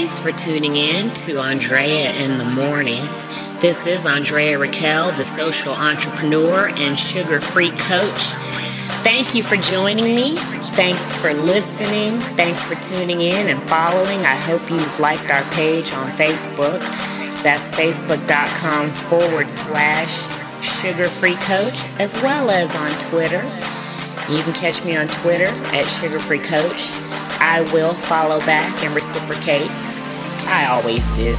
Thanks for tuning in to Andrea in the Morning. This is Andrea Raquel, the social entrepreneur and sugar free coach. Thank you for joining me. Thanks for listening. Thanks for tuning in and following. I hope you've liked our page on Facebook. That's facebook.com forward slash sugar free coach, as well as on Twitter. You can catch me on Twitter at sugar free coach. I will follow back and reciprocate. I always do.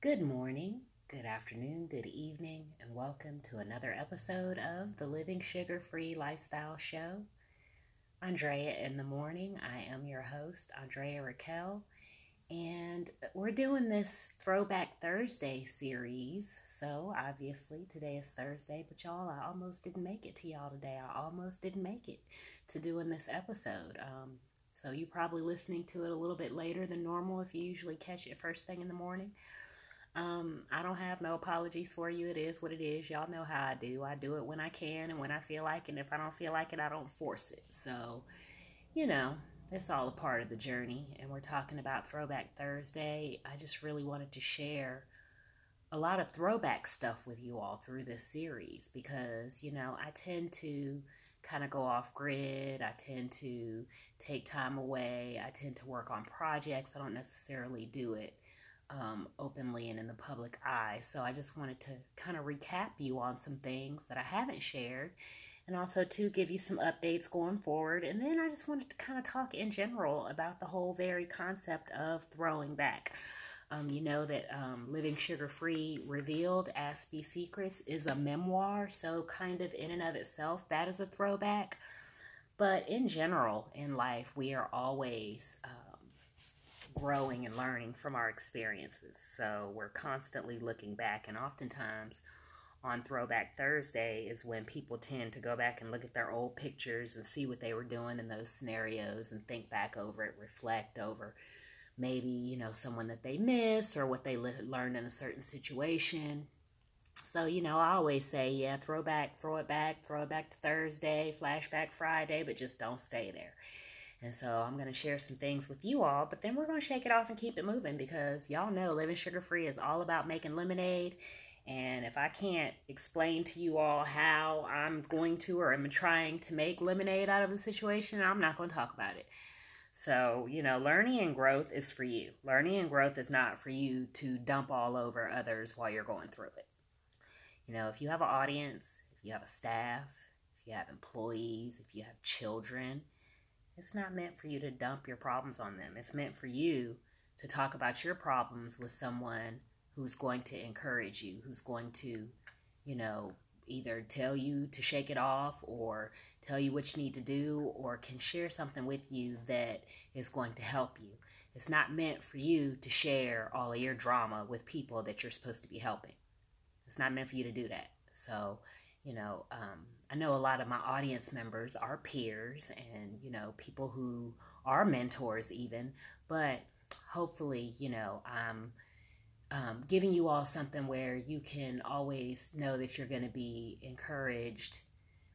Good morning, good afternoon, good evening, and welcome to another episode of the Living Sugar Free Lifestyle Show. Andrea in the morning. I am your host, Andrea Raquel, and we're doing this Throwback Thursday series. So, obviously, today is Thursday, but y'all, I almost didn't make it to y'all today. I almost didn't make it to doing this episode. Um, so, you're probably listening to it a little bit later than normal if you usually catch it first thing in the morning. Um, I don't have no apologies for you. It is what it is. Y'all know how I do. I do it when I can and when I feel like it. And if I don't feel like it, I don't force it. So, you know, it's all a part of the journey. And we're talking about Throwback Thursday. I just really wanted to share a lot of throwback stuff with you all through this series because, you know, I tend to kind of go off grid. I tend to take time away. I tend to work on projects. I don't necessarily do it um, openly and in the public eye. So I just wanted to kind of recap you on some things that I haven't shared and also to give you some updates going forward. And then I just wanted to kind of talk in general about the whole very concept of throwing back. Um, you know that um, Living Sugar Free Revealed Aspie Secrets is a memoir, so kind of in and of itself, that is a throwback. But in general, in life, we are always uh, growing and learning from our experiences. So we're constantly looking back, and oftentimes on Throwback Thursday is when people tend to go back and look at their old pictures and see what they were doing in those scenarios and think back over it, reflect over maybe, you know, someone that they miss or what they le- learned in a certain situation. So, you know, I always say, yeah, throw back, throw it back, throw it back to Thursday, flashback Friday, but just don't stay there. And so I'm going to share some things with you all, but then we're going to shake it off and keep it moving because y'all know living sugar free is all about making lemonade. And if I can't explain to you all how I'm going to or I'm trying to make lemonade out of the situation, I'm not going to talk about it. So, you know, learning and growth is for you. Learning and growth is not for you to dump all over others while you're going through it. You know, if you have an audience, if you have a staff, if you have employees, if you have children, it's not meant for you to dump your problems on them. It's meant for you to talk about your problems with someone who's going to encourage you, who's going to, you know, either tell you to shake it off or tell you what you need to do or can share something with you that is going to help you. It's not meant for you to share all of your drama with people that you're supposed to be helping. It's not meant for you to do that. So, you know, um, I know a lot of my audience members are peers and, you know, people who are mentors even, but hopefully, you know, I'm um, Um, giving you all something where you can always know that you're going to be encouraged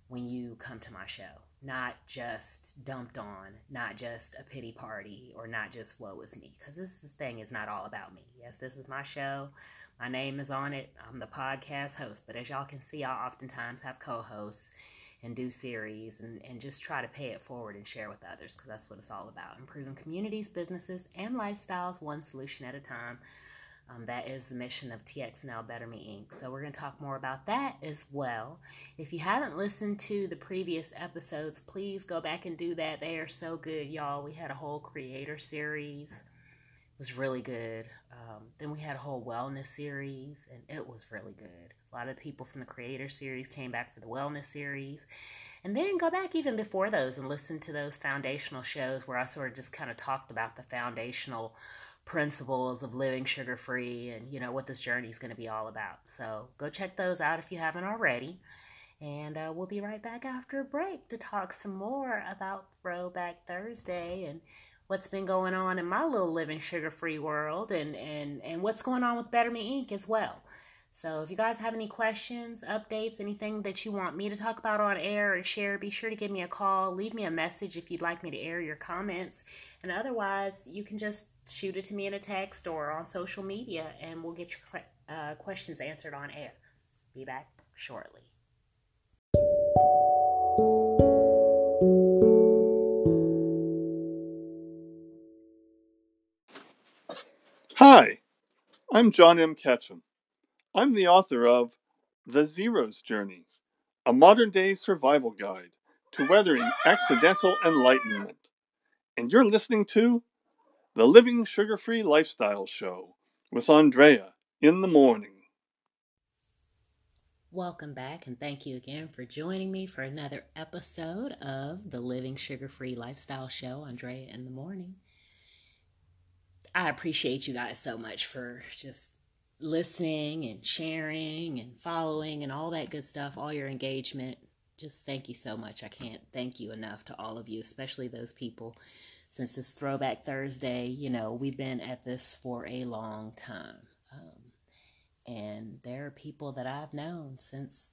when you come to my show. Not just dumped on, not just a pity party, or not just woe is me. Because this thing is not all about me. Yes, this is my show. My name is on it. I'm the podcast host, but as y'all can see, I oftentimes have co hosts and do series and, and just try to pay it forward and share with others because that's what it's all about improving communities, businesses, and lifestyles one solution at a time. Um, that is the mission of TXNL Better Me Inc. So we're going to talk more about that as well. If you haven't listened to the previous episodes, please go back and do that. They are so good, y'all. We had a whole creator series was really good. Um, then we had a whole wellness series, and it was really good. A lot of people from the creator series came back for the wellness series. And then go back even before those and listen to those foundational shows where I sort of just kind of talked about the foundational principles of living sugar free and you know what this journey is going to be all about. So go check those out if you haven't already. And uh, we'll be right back after a break to talk some more about Throwback Thursday and what's been going on in my little living sugar free world and, and, and what's going on with Betterment Inc. as well. So if you guys have any questions, updates, anything that you want me to talk about on air or share, be sure to give me a call. Leave me a message if you'd like me to air your comments. And otherwise, you can just shoot it to me in a text or on social media and we'll get your uh, questions answered on air. Be back shortly. Hi, I'm John M. Ketchum. I'm the author of The Zero's Journey, a modern day survival guide to weathering accidental enlightenment. And you're listening to The Living Sugar Free Lifestyle Show with Andrea in the morning. Welcome back, and thank you again for joining me for another episode of the Living Sugar Free Lifestyle Show, Andrea in the morning. I appreciate you guys so much for just listening and sharing and following and all that good stuff, all your engagement. Just thank you so much. I can't thank you enough to all of you, especially those people. Since this Throwback Thursday, you know, we've been at this for a long time. Um, and there are people that I've known since,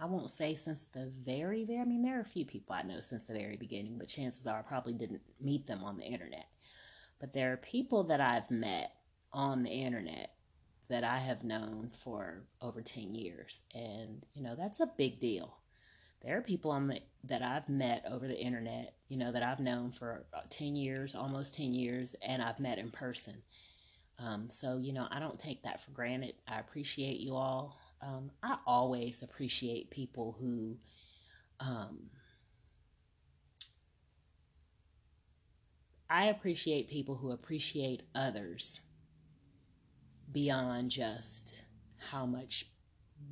I won't say since the very, very, I mean, there are a few people I know since the very beginning, but chances are I probably didn't meet them on the internet. But there are people that I've met on the internet that I have known for over 10 years. And, you know, that's a big deal. There are people on the, that I've met over the internet, you know, that I've known for 10 years, almost 10 years, and I've met in person. Um, so, you know, I don't take that for granted. I appreciate you all. Um, I always appreciate people who, um, I appreciate people who appreciate others beyond just how much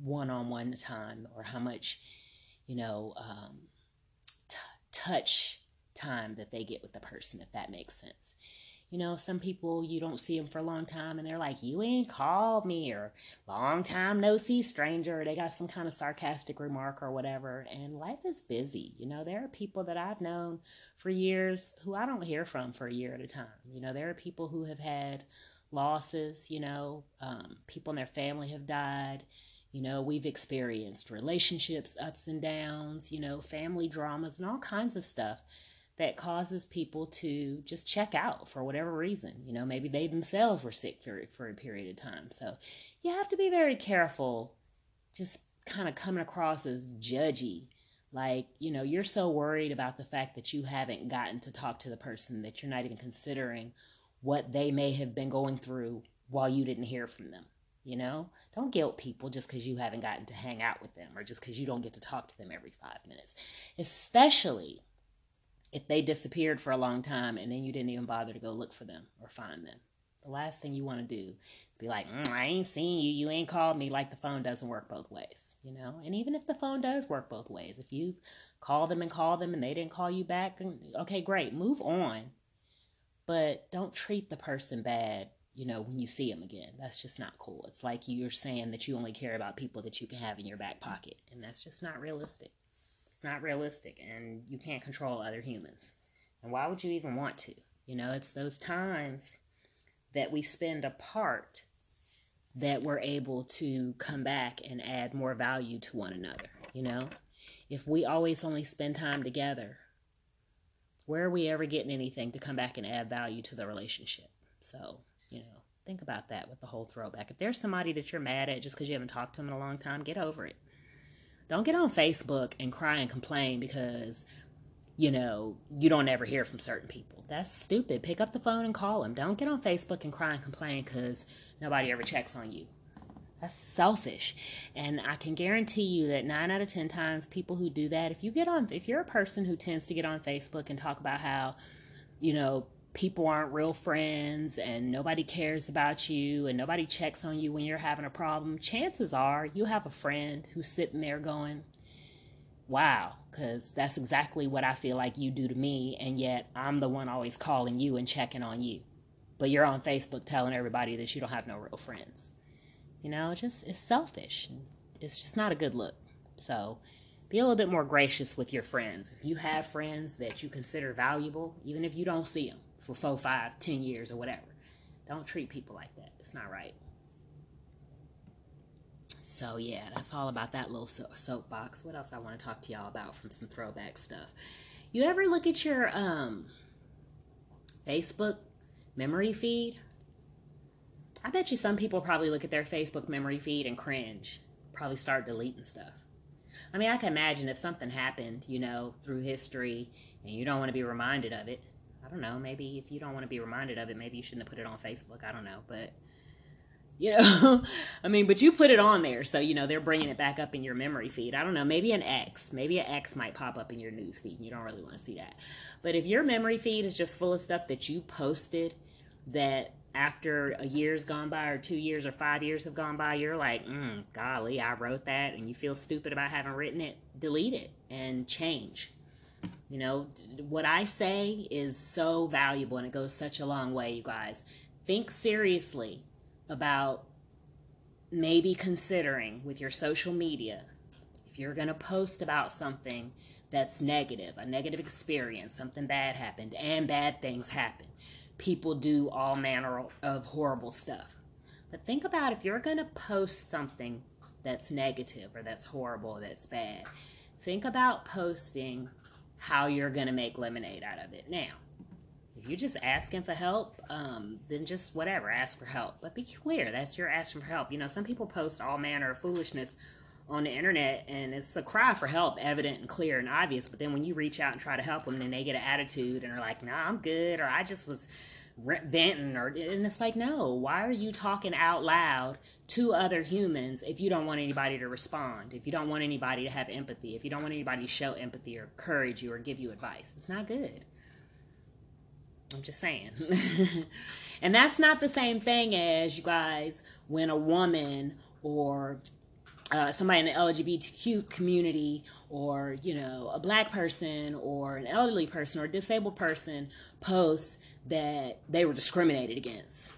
one on one time or how much, you know, um, t- touch time that they get with the person, if that makes sense. You know, some people you don't see them for a long time and they're like, You ain't called me, or long time no see, stranger. They got some kind of sarcastic remark or whatever. And life is busy. You know, there are people that I've known for years who I don't hear from for a year at a time. You know, there are people who have had losses, you know, um, people in their family have died. You know, we've experienced relationships, ups and downs, you know, family dramas, and all kinds of stuff that causes people to just check out for whatever reason. You know, maybe they themselves were sick for, for a period of time. So you have to be very careful just kind of coming across as judgy. Like, you know, you're so worried about the fact that you haven't gotten to talk to the person that you're not even considering what they may have been going through while you didn't hear from them. You know, don't guilt people just because you haven't gotten to hang out with them or just because you don't get to talk to them every five minutes, especially if they disappeared for a long time and then you didn't even bother to go look for them or find them. The last thing you want to do is be like, mm, I ain't seen you, you ain't called me, like the phone doesn't work both ways, you know? And even if the phone does work both ways, if you call them and call them and they didn't call you back, okay, great, move on. But don't treat the person bad, you know, when you see them again. That's just not cool. It's like you're saying that you only care about people that you can have in your back pocket, and that's just not realistic not realistic and you can't control other humans. And why would you even want to? You know, it's those times that we spend apart that we're able to come back and add more value to one another. You know, if we always only spend time together, where are we ever getting anything to come back and add value to the relationship? So, you know, think about that with the whole throwback. If there's somebody that you're mad at just because you haven't talked to them in a long time, get over it. Don't get on Facebook and cry and complain because, you know, you don't ever hear from certain people. That's stupid. Pick up the phone and call them. Don't get on Facebook and cry and complain because nobody ever checks on you. That's selfish. And I can guarantee you that nine out of 10 times, people who do that, if you get on, if you're a person who tends to get on Facebook and talk about how, you know, people aren't real friends and nobody cares about you and nobody checks on you when you're having a problem, chances are you have a friend who's sitting there going, Wow, because that's exactly what I feel like you do to me, and yet I'm the one always calling you and checking on you. But you're on Facebook telling everybody that you don't have no real friends. You know, just it's selfish. It's just not a good look. So be a little bit more gracious with your friends. If you have friends that you consider valuable, even if you don't see them, for four, five, ten years or whatever. Don't treat people like that. It's not right. So yeah, that's all about that little so- soapbox. What else I want to talk to y'all about from some throwback stuff? You ever look at your um, Facebook memory feed? I bet you some people probably look at their Facebook memory feed and cringe. Probably start deleting stuff. I mean, I can imagine if something happened, you know, through history and you don't want to be reminded of it. Don't know, maybe if you don't want to be reminded of it, maybe you shouldn't have put it on Facebook. I don't know, but you know, I mean, but you put it on there, so you know they're bringing it back up in your memory feed. I don't know, maybe an X, maybe an X might pop up in your news feed, and you don't really want to see that. But if your memory feed is just full of stuff that you posted that after a year's gone by or two years or five years have gone by you're like mm, golly i wrote that and you feel stupid about having written it delete it and change you know what i say is so valuable and it goes such a long way you guys think seriously about maybe considering with your social media if you're going to post about something that's negative a negative experience something bad happened and bad things happen people do all manner of horrible stuff. But think about if you're going to post something that's negative or that's horrible, that's bad, think about posting how you're going to make lemonade out of it. Now, if you're just asking for help, um, then just whatever, ask for help. But be clear, that's your asking for help. You know, some people post all manner of foolishness on the internet and it's a cry for help, evident and clear and obvious. But then when you reach out and try to help them, then they get an attitude and are like, "Nah, I'm good," or "I just was venting," or and it's like, "No, why are you talking out loud to other humans if you don't want anybody to respond? If you don't want anybody to have empathy? If you don't want anybody to show empathy or encourage you or give you advice? It's not good." I'm just saying. and that's not the same thing as you guys when a woman or uh, somebody in the LGBTQ community or, you know, a black person or an elderly person or a disabled person posts that they were discriminated against.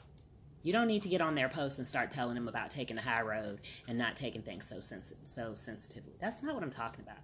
You don't need to get on their post and start telling them about taking the high road and not taking things so sensitive, so sensitively. That's not what I'm talking about.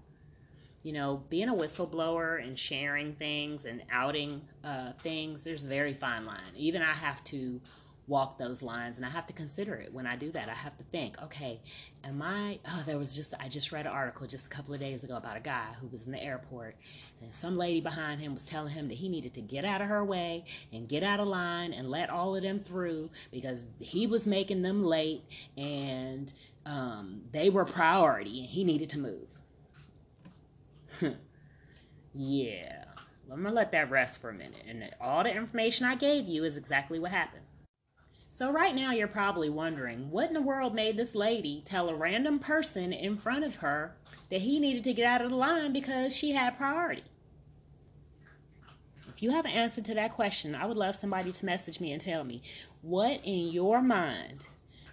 You know, being a whistleblower and sharing things and outing uh, things, there's a very fine line. Even I have to walk those lines and I have to consider it when I do that. I have to think, okay, am I oh there was just I just read an article just a couple of days ago about a guy who was in the airport and some lady behind him was telling him that he needed to get out of her way and get out of line and let all of them through because he was making them late and um, they were priority and he needed to move. yeah. I'm gonna let that rest for a minute. And all the information I gave you is exactly what happened. So, right now, you're probably wondering what in the world made this lady tell a random person in front of her that he needed to get out of the line because she had priority? If you have an answer to that question, I would love somebody to message me and tell me what in your mind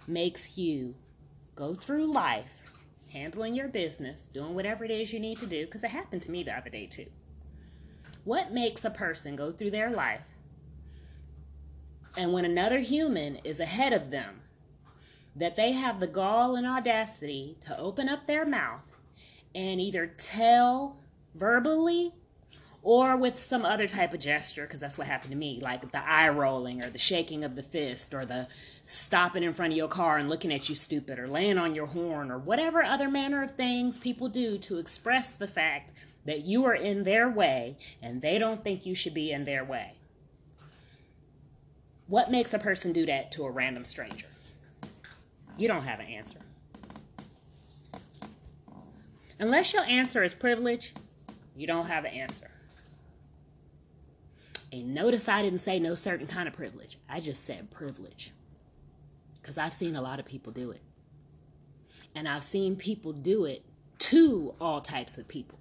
makes you go through life handling your business, doing whatever it is you need to do, because it happened to me the other day too. What makes a person go through their life and when another human is ahead of them, that they have the gall and audacity to open up their mouth and either tell verbally or with some other type of gesture, because that's what happened to me, like the eye rolling or the shaking of the fist or the stopping in front of your car and looking at you stupid or laying on your horn or whatever other manner of things people do to express the fact that you are in their way and they don't think you should be in their way. What makes a person do that to a random stranger? You don't have an answer. Unless your answer is privilege, you don't have an answer. And notice I didn't say no certain kind of privilege. I just said privilege. Because I've seen a lot of people do it. And I've seen people do it to all types of people.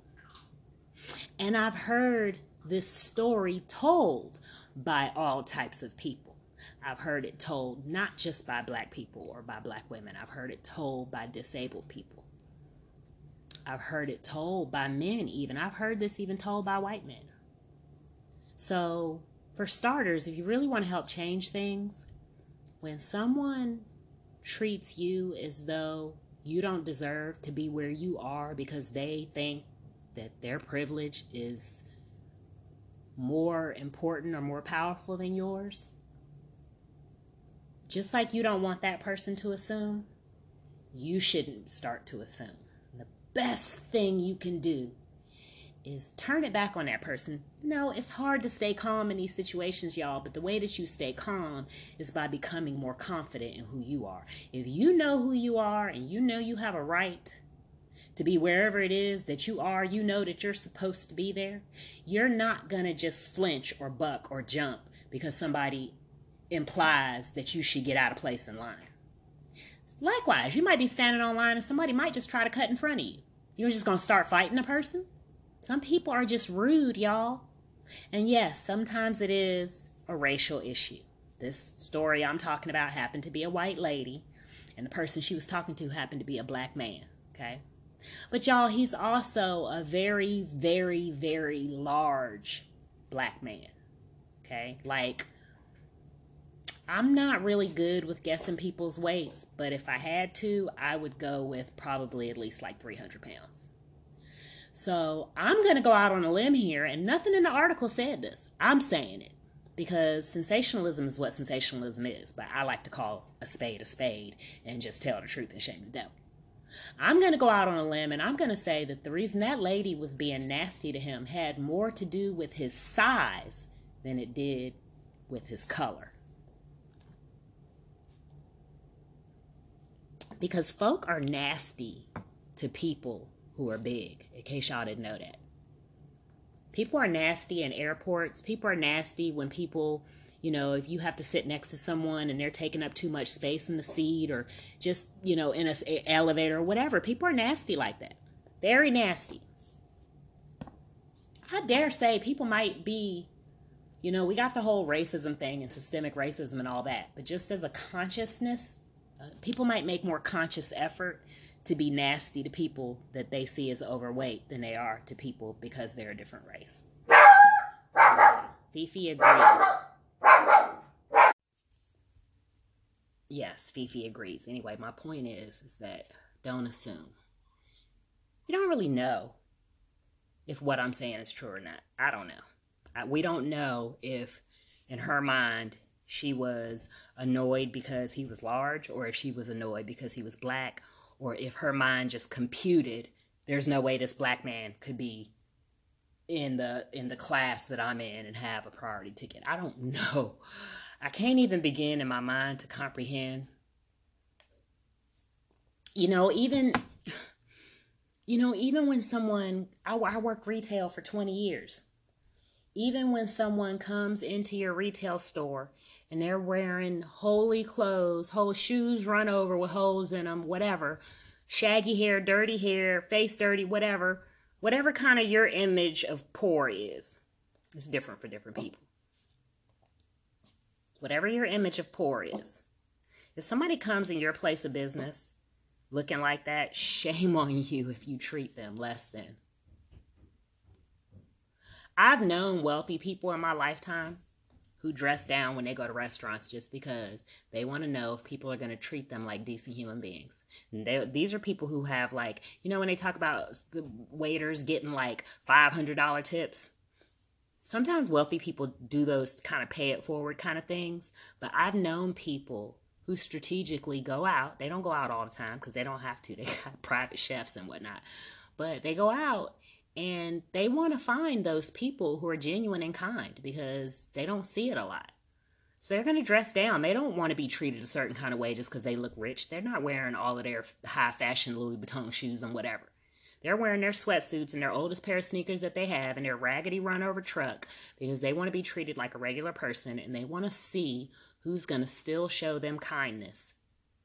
And I've heard this story told by all types of people. I've heard it told not just by black people or by black women, I've heard it told by disabled people. I've heard it told by men, even. I've heard this even told by white men. So, for starters, if you really want to help change things, when someone treats you as though you don't deserve to be where you are because they think that their privilege is more important or more powerful than yours, just like you don't want that person to assume, you shouldn't start to assume. The best thing you can do is turn it back on that person. No, it's hard to stay calm in these situations, y'all, but the way that you stay calm is by becoming more confident in who you are. If you know who you are and you know you have a right to be wherever it is that you are, you know that you're supposed to be there, you're not going to just flinch or buck or jump because somebody implies that you should get out of place in line. Likewise, you might be standing on line and somebody might just try to cut in front of you. You're just going to start fighting a person? Some people are just rude, y'all. And yes, sometimes it is a racial issue. This story I'm talking about happened to be a white lady, and the person she was talking to happened to be a black man, okay? But y'all, he's also a very, very, very large black man, okay? Like, I'm not really good with guessing people's weights, but if I had to, I would go with probably at least like 300 pounds. So I'm going to go out on a limb here, and nothing in the article said this. I'm saying it because sensationalism is what sensationalism is, but I like to call a spade a spade and just tell the truth and shame the devil. I'm going to go out on a limb and I'm going to say that the reason that lady was being nasty to him had more to do with his size than it did with his color. Because folk are nasty to people who are big, in case y'all didn't know that. People are nasty in airports. People are nasty when people, you know, if you have to sit next to someone and they're taking up too much space in the seat or just, you know, in an elevator or whatever. People are nasty like that. Very nasty. I dare say people might be, you know, we got the whole racism thing and systemic racism and all that, but just as a consciousness, people might make more conscious effort to be nasty to people that they see as overweight than they are to people because they're a different race. Fifi agrees. Yes, Fifi agrees. Anyway, my point is is that don't assume. You don't really know if what I'm saying is true or not. I don't know. I, we don't know if in her mind she was annoyed because he was large or if she was annoyed because he was black or if her mind just computed there's no way this black man could be in the in the class that I'm in and have a priority ticket. I don't know. I can't even begin in my mind to comprehend. You know, even you know, even when someone I, I work retail for 20 years. Even when someone comes into your retail store and they're wearing holey clothes, whole shoes run over with holes in them, whatever, shaggy hair, dirty hair, face dirty, whatever, whatever kind of your image of poor is. It's different for different people. Whatever your image of poor is. If somebody comes in your place of business looking like that, shame on you if you treat them less than. I've known wealthy people in my lifetime who dress down when they go to restaurants just because they want to know if people are going to treat them like decent human beings. They, these are people who have like, you know, when they talk about the waiters getting like $500 tips. Sometimes wealthy people do those kind of pay it forward kind of things, but I've known people who strategically go out. They don't go out all the time because they don't have to. They got private chefs and whatnot. But they go out and they want to find those people who are genuine and kind because they don't see it a lot. So they're going to dress down. They don't want to be treated a certain kind of way just because they look rich. They're not wearing all of their high fashion Louis Vuitton shoes and whatever. They're wearing their sweatsuits and their oldest pair of sneakers that they have and their raggedy run over truck because they want to be treated like a regular person and they want to see who's going to still show them kindness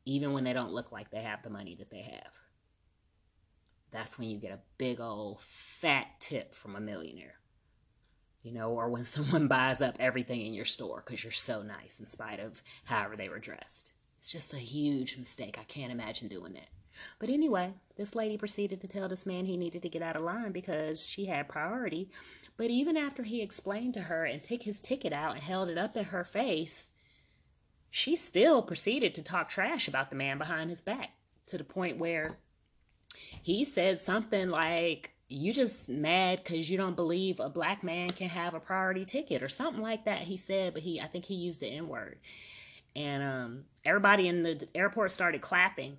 even when they don't look like they have the money that they have that's when you get a big old fat tip from a millionaire. You know, or when someone buys up everything in your store because you're so nice in spite of however they were dressed. It's just a huge mistake. I can't imagine doing that. But anyway, this lady proceeded to tell this man he needed to get out of line because she had priority. But even after he explained to her and took his ticket out and held it up in her face, she still proceeded to talk trash about the man behind his back to the point where he said something like, you just mad because you don't believe a black man can have a priority ticket or something like that he said but he i think he used the n-word and um, everybody in the airport started clapping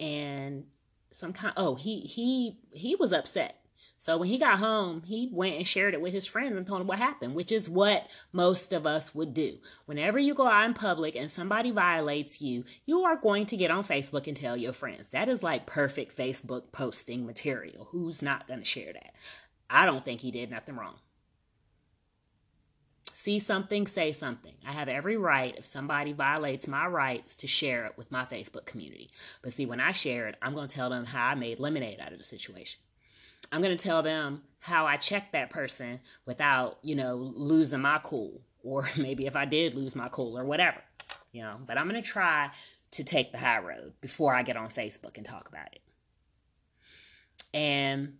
and some kind oh he he he was upset so when he got home, he went and shared it with his friends and told them what happened, which is what most of us would do. Whenever you go out in public and somebody violates you, you are going to get on Facebook and tell your friends. That is like perfect Facebook posting material. Who's not going to share that? I don't think he did nothing wrong. See something, say something. I have every right if somebody violates my rights to share it with my Facebook community. But see, when I share it, I'm going to tell them how I made lemonade out of the situation. I'm going to tell them how I checked that person without, you know, losing my cool. Or maybe if I did lose my cool or whatever, you know. But I'm going to try to take the high road before I get on Facebook and talk about it. And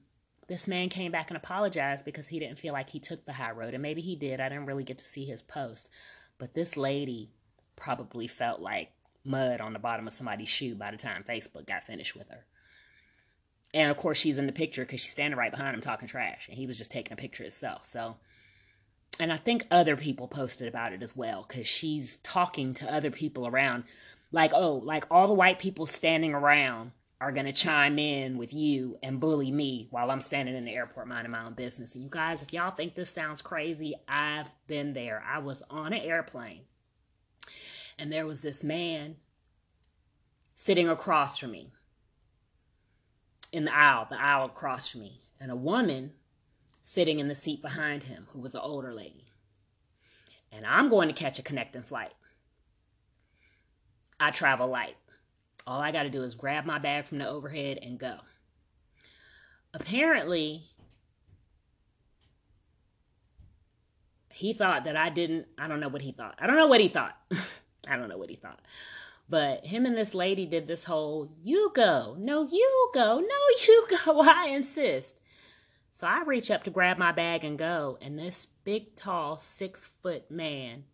this man came back and apologized because he didn't feel like he took the high road. And maybe he did. I didn't really get to see his post. But this lady probably felt like mud on the bottom of somebody's shoe by the time Facebook got finished with her. And of course, she's in the picture because she's standing right behind him talking trash. And he was just taking a picture himself. So, and I think other people posted about it as well because she's talking to other people around. Like, oh, like all the white people standing around are going to chime in with you and bully me while I'm standing in the airport minding my own business. And you guys, if y'all think this sounds crazy, I've been there. I was on an airplane and there was this man sitting across from me in the aisle, the aisle across from me, and a woman sitting in the seat behind him who was an older lady. And I'm going to catch a connecting flight. I travel light. All I got to do is grab my bag from the overhead and go. Apparently, he thought that I didn't. I don't know what he thought. I don't know what he thought. I don't know what he thought. But him and this lady did this whole, you go, no, you go, no, you go, I insist. So I reach up to grab my bag and go, and this big, tall, six foot man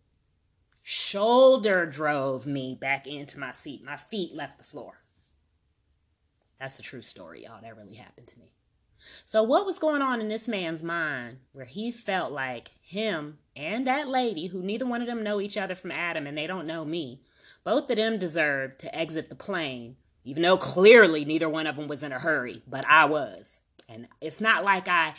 shoulder drove me back into my seat. My feet left the floor. That's a true story, y'all. That really happened to me. So, what was going on in this man's mind where he felt like him and that lady, who neither one of them know each other from Adam and they don't know me, both of them deserved to exit the plane, even though clearly neither one of them was in a hurry, but I was. And it's not like I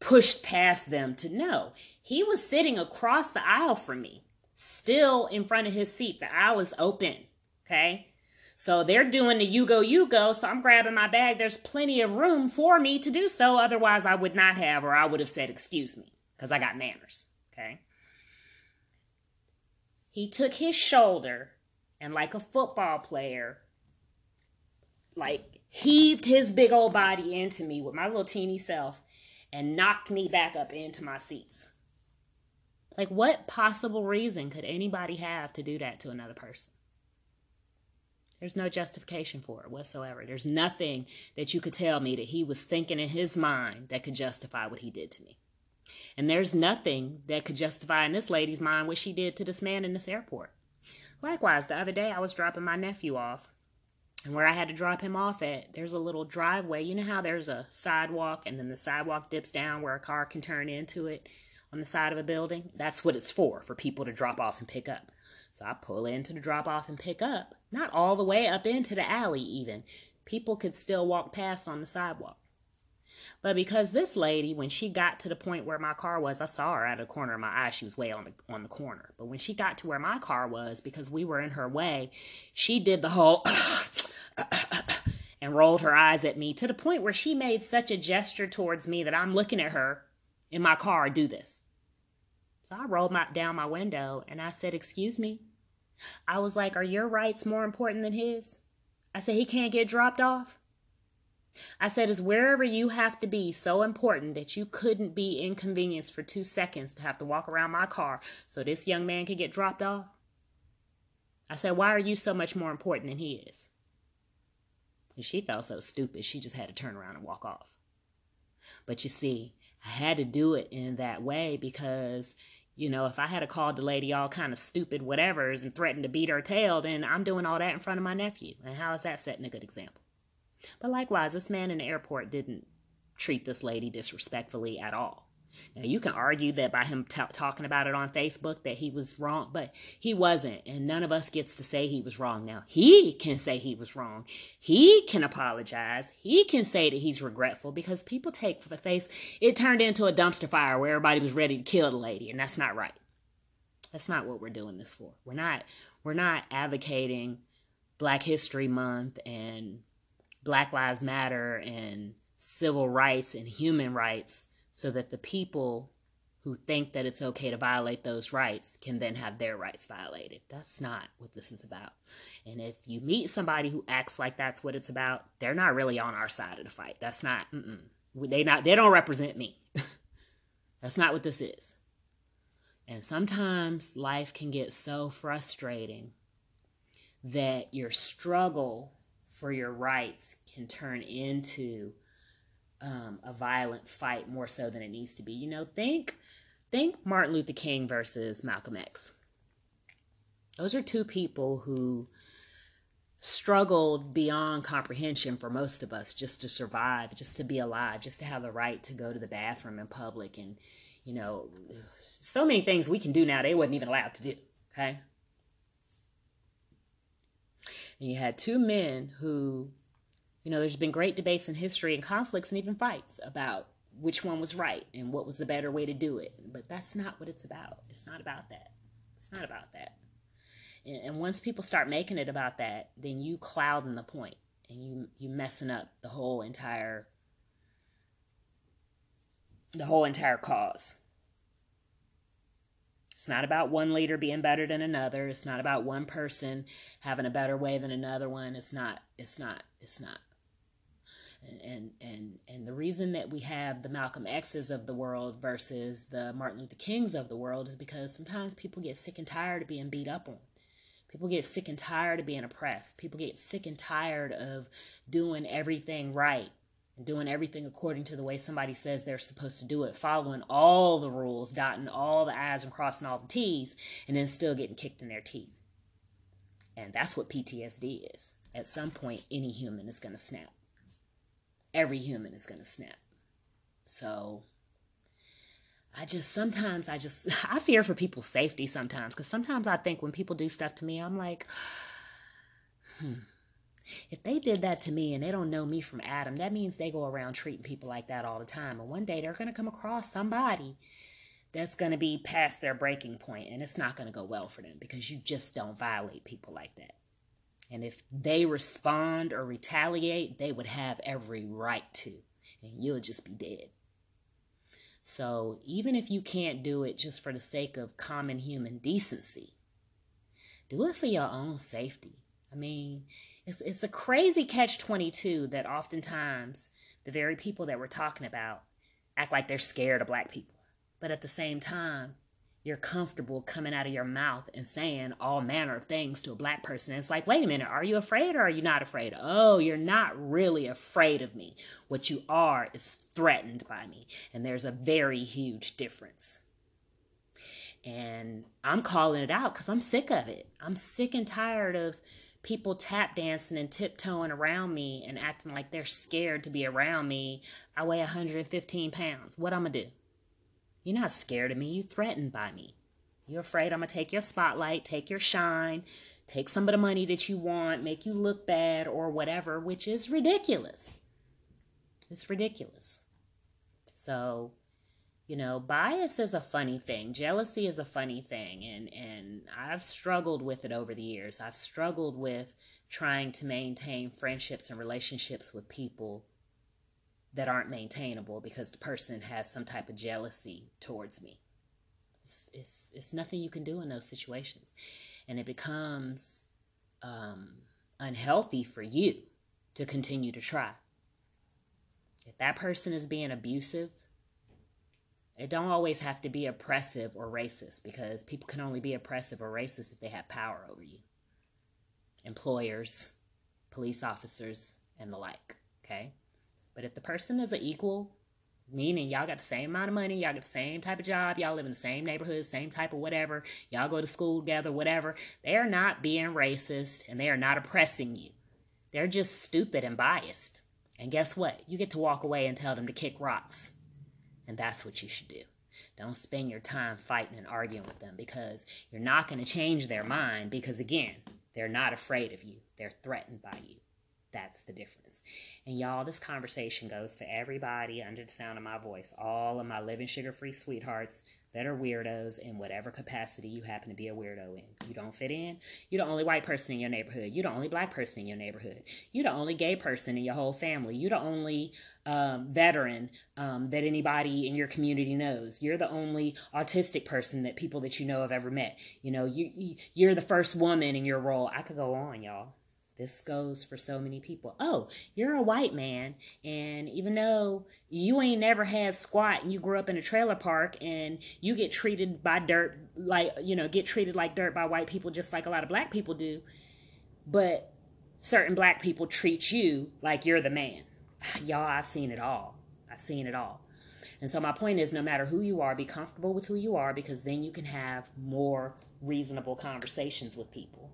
pushed past them to know. He was sitting across the aisle from me, still in front of his seat. The aisle was open. Okay. So they're doing the you go, you go. So I'm grabbing my bag. There's plenty of room for me to do so. Otherwise, I would not have, or I would have said, excuse me, because I got manners. Okay. He took his shoulder and like a football player, like heaved his big old body into me with my little teeny self and knocked me back up into my seats. Like, what possible reason could anybody have to do that to another person? There's no justification for it whatsoever. There's nothing that you could tell me that he was thinking in his mind that could justify what he did to me. And there's nothing that could justify in this lady's mind what she did to this man in this airport. Likewise, the other day I was dropping my nephew off. And where I had to drop him off at, there's a little driveway. You know how there's a sidewalk and then the sidewalk dips down where a car can turn into it on the side of a building? That's what it's for, for people to drop off and pick up. So I pull into the drop off and pick up, not all the way up into the alley, even. People could still walk past on the sidewalk. But because this lady, when she got to the point where my car was, I saw her out of the corner of my eye. She was way on the on the corner. But when she got to where my car was, because we were in her way, she did the whole and rolled her eyes at me to the point where she made such a gesture towards me that I'm looking at her in my car do this. So I rolled my, down my window and I said, Excuse me. I was like, Are your rights more important than his? I said, He can't get dropped off. I said, Is wherever you have to be so important that you couldn't be inconvenienced for two seconds to have to walk around my car so this young man could get dropped off? I said, Why are you so much more important than he is? And she felt so stupid, she just had to turn around and walk off. But you see, I had to do it in that way because, you know, if I had called the lady all kind of stupid whatevers and threatened to beat her tail, then I'm doing all that in front of my nephew. And how is that setting a good example? But likewise, this man in the airport didn't treat this lady disrespectfully at all. Now you can argue that by him t- talking about it on Facebook that he was wrong, but he wasn't, and none of us gets to say he was wrong. Now he can say he was wrong. He can apologize. He can say that he's regretful because people take for the face. It turned into a dumpster fire where everybody was ready to kill the lady, and that's not right. That's not what we're doing this for. We're not. We're not advocating Black History Month and Black Lives Matter and civil rights and human rights so that the people who think that it's okay to violate those rights can then have their rights violated. That's not what this is about. And if you meet somebody who acts like that's what it's about, they're not really on our side of the fight. That's not. Mm-mm. They not. They don't represent me. that's not what this is. And sometimes life can get so frustrating that your struggle for your rights can turn into um, a violent fight more so than it needs to be. You know, think think Martin Luther King versus Malcolm X. Those are two people who struggled beyond comprehension for most of us just to survive, just to be alive, just to have the right to go to the bathroom in public and you know, so many things we can do now they wasn't even allowed to do, okay? And you had two men who you know, there's been great debates in history and conflicts and even fights about which one was right and what was the better way to do it. But that's not what it's about. It's not about that. It's not about that. And, and once people start making it about that, then you clouding the point and you you messing up the whole entire the whole entire cause. It's not about one leader being better than another. It's not about one person having a better way than another one. It's not. It's not. It's not and and and the reason that we have the Malcolm X's of the world versus the Martin Luther Kings of the world is because sometimes people get sick and tired of being beat up on. People get sick and tired of being oppressed. People get sick and tired of doing everything right and doing everything according to the way somebody says they're supposed to do it, following all the rules, dotting all the I's and crossing all the T's, and then still getting kicked in their teeth. And that's what PTSD is. At some point, any human is going to snap every human is going to snap. So I just sometimes I just I fear for people's safety sometimes because sometimes I think when people do stuff to me, I'm like, hmm. If they did that to me and they don't know me from Adam, that means they go around treating people like that all the time. And one day they're going to come across somebody that's going to be past their breaking point and it's not going to go well for them because you just don't violate people like that. And if they respond or retaliate, they would have every right to, and you'll just be dead. So even if you can't do it just for the sake of common human decency, do it for your own safety. I mean, it's it's a crazy catch 22 that oftentimes the very people that we're talking about act like they're scared of black people. But at the same time, you're comfortable coming out of your mouth and saying all manner of things to a black person. And it's like, wait a minute, are you afraid or are you not afraid? Oh, you're not really afraid of me. What you are is threatened by me. And there's a very huge difference. And I'm calling it out because I'm sick of it. I'm sick and tired of people tap dancing and tiptoeing around me and acting like they're scared to be around me. I weigh 115 pounds. What I'm to do? You're not scared of me. You're threatened by me. You're afraid I'm to take your spotlight, take your shine, take some of the money that you want, make you look bad or whatever, which is ridiculous. It's ridiculous. So, you know, bias is a funny thing. Jealousy is a funny thing and and I've struggled with it over the years. I've struggled with trying to maintain friendships and relationships with people that aren't maintainable because the person has some type of jealousy towards me. It's, it's, it's nothing you can do in those situations. And it becomes um, unhealthy for you to continue to try. If that person is being abusive, it don't always have to be oppressive or racist because people can only be oppressive or racist if they have power over you. Employers, police officers, and the like. Okay? But if the person is an equal, meaning y'all got the same amount of money, y'all got the same type of job, y'all live in the same neighborhood, same type of whatever, y'all go to school together, whatever, they are not being racist and they are not oppressing you. They're just stupid and biased. And guess what? You get to walk away and tell them to kick rocks. And that's what you should do. Don't spend your time fighting and arguing with them because you're not going to change their mind because, again, they're not afraid of you, they're threatened by you. That's the difference. And y'all, this conversation goes for everybody under the sound of my voice, all of my living sugar free sweethearts that are weirdos in whatever capacity you happen to be a weirdo in. You don't fit in. You're the only white person in your neighborhood. You're the only black person in your neighborhood. You're the only gay person in your whole family. You're the only um, veteran um, that anybody in your community knows. You're the only autistic person that people that you know have ever met. You know, you, you're the first woman in your role. I could go on, y'all. This goes for so many people. Oh, you're a white man, and even though you ain't never had squat and you grew up in a trailer park and you get treated by dirt like, you know, get treated like dirt by white people just like a lot of black people do, but certain black people treat you like you're the man. Y'all, I've seen it all. I've seen it all. And so my point is no matter who you are, be comfortable with who you are because then you can have more reasonable conversations with people.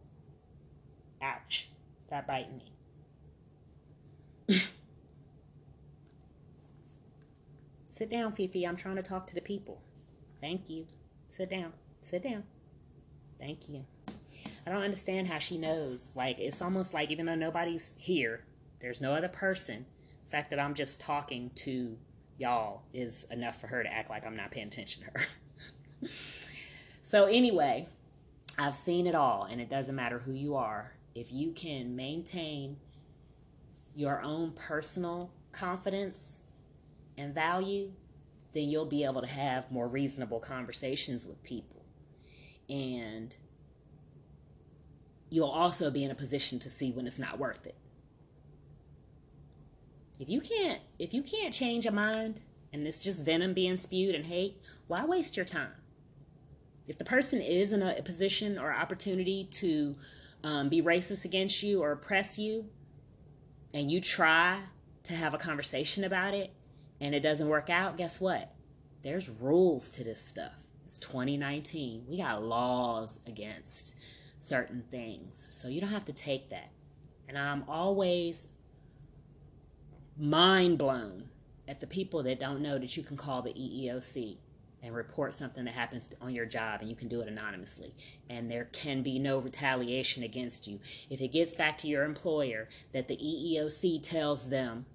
Ouch. Stop biting me. Sit down, Fifi. I'm trying to talk to the people. Thank you. Sit down. Sit down. Thank you. I don't understand how she knows. Like, it's almost like even though nobody's here, there's no other person, the fact that I'm just talking to y'all is enough for her to act like I'm not paying attention to her. so, anyway, I've seen it all, and it doesn't matter who you are if you can maintain your own personal confidence and value, then you'll be able to have more reasonable conversations with people. And you'll also be in a position to see when it's not worth it. If you can't if you can't change a mind and it's just venom being spewed and hate, why waste your time? If the person is in a position or opportunity to um, be racist against you or oppress you, and you try to have a conversation about it and it doesn't work out, guess what? There's rules to this stuff. It's 2019. We got laws against certain things. So you don't have to take that. And I'm always mind blown at the people that don't know that you can call the EEOC and report something that happens on your job and you can do it anonymously. And there can be no retaliation against you. If it gets back to your employer that the EEOC tells them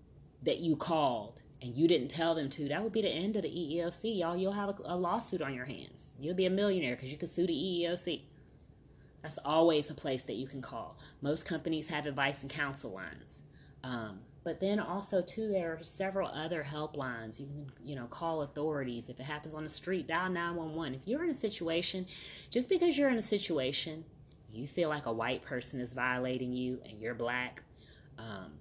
that you called and you didn't tell them to that would be the end of the EEOC y'all. You'll have a, a lawsuit on your hands. You'll be a millionaire because you can sue the EEOC that's always a place that you can call. Most companies have advice and counsel lines. Um, but then also too, there are several other helplines. You can, you know, call authorities if it happens on the street. Dial nine one one. If you're in a situation, just because you're in a situation, you feel like a white person is violating you and you're black, um,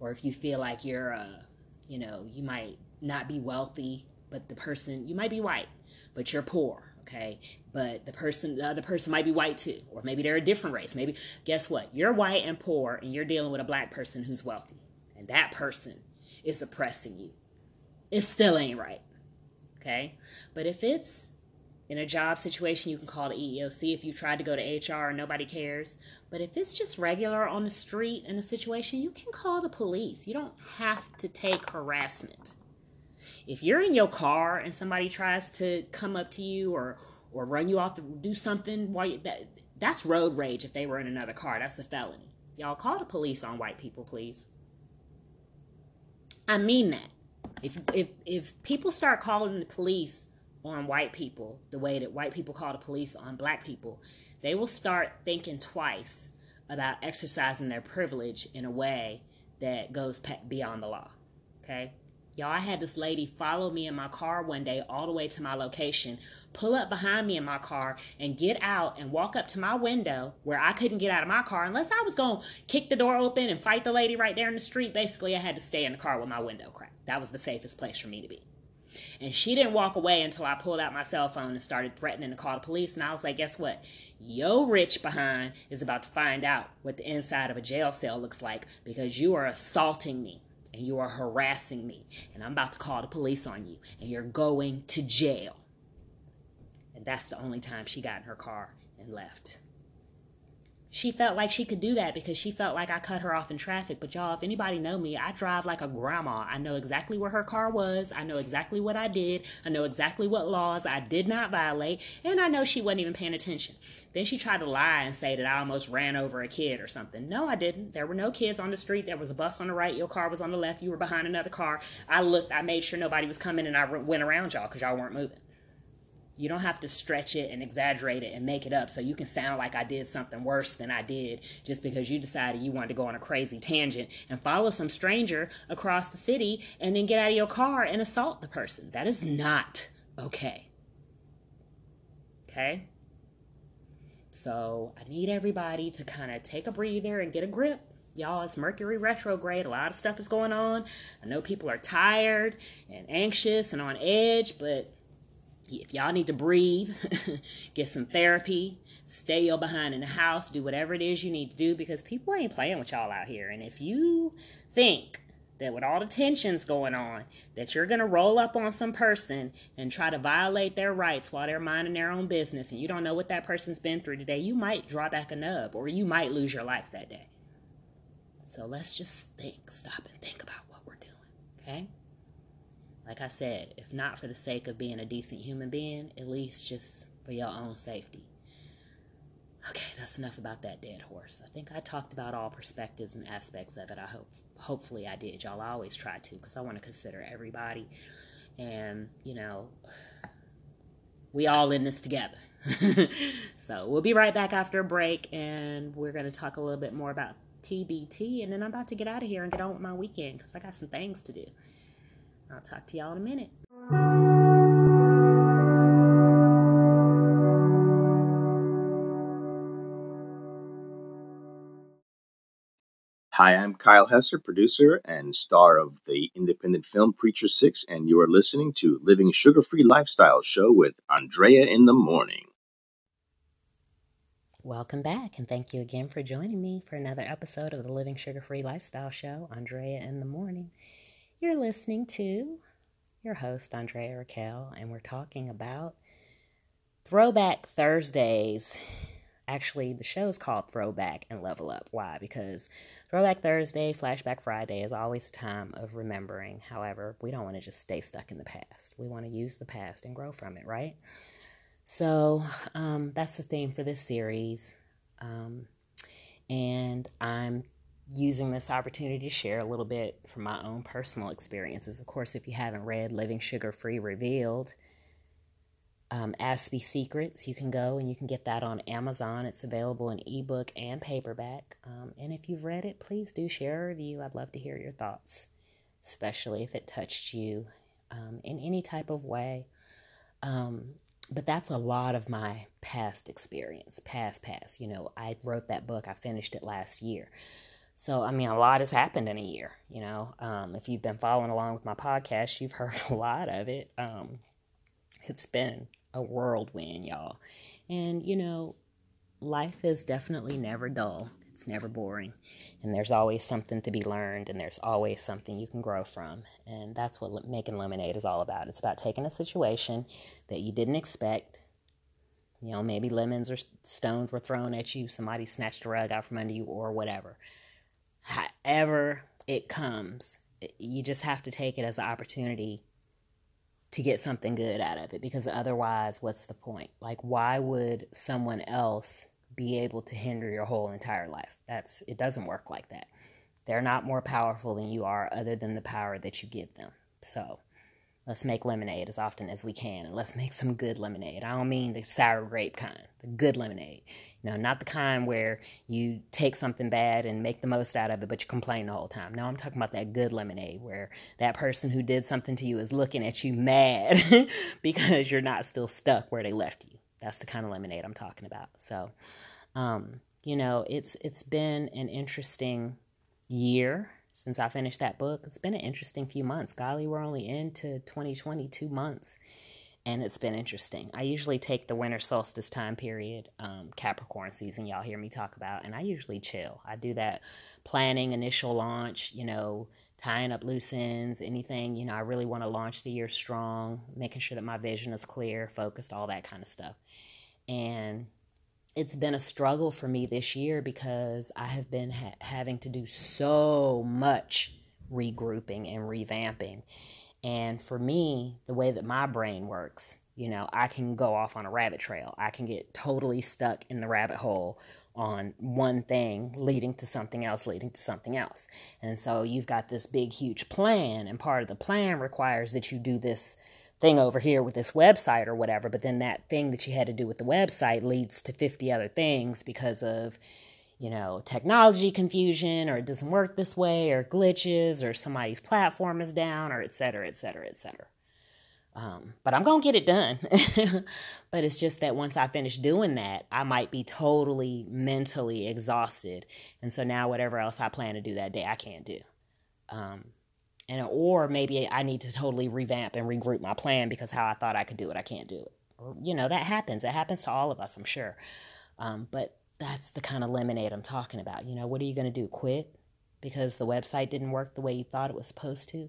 or if you feel like you're, uh, you know, you might not be wealthy, but the person you might be white, but you're poor okay but the person the other person might be white too or maybe they're a different race maybe guess what you're white and poor and you're dealing with a black person who's wealthy and that person is oppressing you, it still ain't right. Okay? But if it's in a job situation, you can call the EEOC if you tried to go to HR and nobody cares. But if it's just regular on the street in a situation, you can call the police. You don't have to take harassment. If you're in your car and somebody tries to come up to you or or run you off to do something while you, that that's road rage if they were in another car. That's a felony. Y'all call the police on white people, please. I mean that. If if if people start calling the police on white people the way that white people call the police on black people, they will start thinking twice about exercising their privilege in a way that goes beyond the law. Okay? Y'all, I had this lady follow me in my car one day all the way to my location, pull up behind me in my car, and get out and walk up to my window where I couldn't get out of my car unless I was going to kick the door open and fight the lady right there in the street. Basically, I had to stay in the car with my window cracked. That was the safest place for me to be. And she didn't walk away until I pulled out my cell phone and started threatening to call the police. And I was like, guess what? Yo rich behind is about to find out what the inside of a jail cell looks like because you are assaulting me and you are harassing me and I'm about to call the police on you and you're going to jail. And that's the only time she got in her car and left. She felt like she could do that because she felt like I cut her off in traffic. But y'all, if anybody know me, I drive like a grandma. I know exactly where her car was. I know exactly what I did. I know exactly what laws I did not violate. And I know she wasn't even paying attention. Then she tried to lie and say that I almost ran over a kid or something. No, I didn't. There were no kids on the street. There was a bus on the right. Your car was on the left. You were behind another car. I looked, I made sure nobody was coming and I went around y'all because y'all weren't moving. You don't have to stretch it and exaggerate it and make it up so you can sound like I did something worse than I did just because you decided you wanted to go on a crazy tangent and follow some stranger across the city and then get out of your car and assault the person. That is not okay. Okay? So I need everybody to kind of take a breather and get a grip. Y'all, it's Mercury retrograde. A lot of stuff is going on. I know people are tired and anxious and on edge, but if y'all need to breathe, get some therapy, stay your behind in the house, do whatever it is you need to do because people ain't playing with y'all out here. And if you think that with all the tensions going on, that you're going to roll up on some person and try to violate their rights while they're minding their own business and you don't know what that person's been through today, you might draw back a nub or you might lose your life that day. So let's just think, stop and think about what we're doing, okay? Like I said, if not for the sake of being a decent human being, at least just for your own safety. Okay, that's enough about that dead horse. I think I talked about all perspectives and aspects of it. I hope, hopefully, I did. Y'all I always try to because I want to consider everybody, and you know, we all in this together. so we'll be right back after a break, and we're going to talk a little bit more about TBT, and then I'm about to get out of here and get on with my weekend because I got some things to do. I'll talk to y'all in a minute. Hi, I'm Kyle Hesser, producer and star of the independent film Preacher 6, and you are listening to Living Sugar Free Lifestyle Show with Andrea in the Morning. Welcome back, and thank you again for joining me for another episode of the Living Sugar Free Lifestyle Show, Andrea in the Morning. You're listening to your host, Andrea Raquel, and we're talking about Throwback Thursdays. Actually, the show is called Throwback and Level Up. Why? Because Throwback Thursday, Flashback Friday is always a time of remembering. However, we don't want to just stay stuck in the past. We want to use the past and grow from it, right? So um, that's the theme for this series. Um, and I'm using this opportunity to share a little bit from my own personal experiences. Of course, if you haven't read Living Sugar Free Revealed, um, Aspie Secrets, you can go and you can get that on Amazon. It's available in ebook and paperback. Um, and if you've read it, please do share a review. I'd love to hear your thoughts, especially if it touched you um, in any type of way. Um, but that's a lot of my past experience, past, past. You know, I wrote that book, I finished it last year. So, I mean, a lot has happened in a year, you know. Um, if you've been following along with my podcast, you've heard a lot of it. Um, it's been a whirlwind, y'all. And, you know, life is definitely never dull, it's never boring. And there's always something to be learned, and there's always something you can grow from. And that's what making lemonade is all about. It's about taking a situation that you didn't expect. You know, maybe lemons or stones were thrown at you, somebody snatched a rug out from under you, or whatever however it comes, you just have to take it as an opportunity to get something good out of it because otherwise, what's the point? Like, why would someone else be able to hinder your whole entire life? That's it doesn't work like that. They're not more powerful than you are, other than the power that you give them. So, Let's make lemonade as often as we can, and let's make some good lemonade. I don't mean the sour grape kind, the good lemonade. You know, not the kind where you take something bad and make the most out of it, but you complain the whole time. No, I'm talking about that good lemonade where that person who did something to you is looking at you mad because you're not still stuck where they left you. That's the kind of lemonade I'm talking about. So, um, you know, it's it's been an interesting year since I finished that book. It's been an interesting few months. Golly, we're only into 2022 months, and it's been interesting. I usually take the winter solstice time period, um, Capricorn season, y'all hear me talk about, and I usually chill. I do that planning, initial launch, you know, tying up loose ends, anything, you know, I really want to launch the year strong, making sure that my vision is clear, focused, all that kind of stuff. And it's been a struggle for me this year because I have been ha- having to do so much regrouping and revamping. And for me, the way that my brain works, you know, I can go off on a rabbit trail. I can get totally stuck in the rabbit hole on one thing leading to something else, leading to something else. And so you've got this big, huge plan, and part of the plan requires that you do this thing over here with this website or whatever. But then that thing that you had to do with the website leads to 50 other things because of, you know, technology confusion or it doesn't work this way or glitches or somebody's platform is down or et cetera, et cetera, et cetera. Um, but I'm going to get it done. but it's just that once I finish doing that, I might be totally mentally exhausted. And so now, whatever else I plan to do that day, I can't do. Um, and or maybe I need to totally revamp and regroup my plan because how I thought I could do it, I can't do it. Or, you know, that happens. It happens to all of us, I'm sure. Um, but that's the kind of lemonade I'm talking about. You know, what are you going to do? Quit because the website didn't work the way you thought it was supposed to?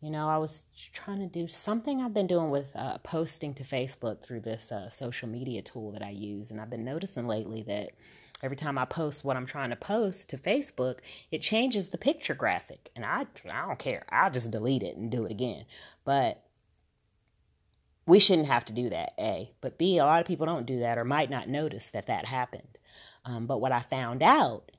You know, I was trying to do something I've been doing with uh, posting to Facebook through this uh, social media tool that I use. And I've been noticing lately that every time I post what I'm trying to post to Facebook, it changes the picture graphic. And I, I don't care. I'll just delete it and do it again. But we shouldn't have to do that, A. But B, a lot of people don't do that or might not notice that that happened. Um, but what I found out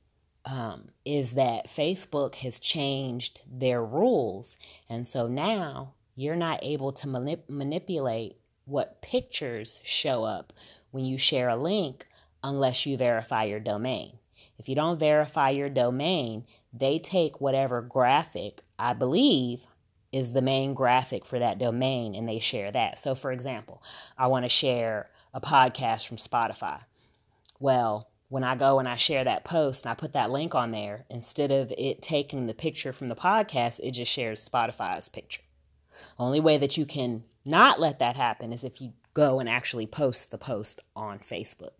um, is that Facebook has changed their rules. And so now you're not able to manip- manipulate what pictures show up when you share a link unless you verify your domain. If you don't verify your domain, they take whatever graphic, I believe, is the main graphic for that domain and they share that. So, for example, I want to share a podcast from Spotify. Well, when I go and I share that post and I put that link on there, instead of it taking the picture from the podcast, it just shares Spotify's picture. Only way that you can not let that happen is if you go and actually post the post on Facebook.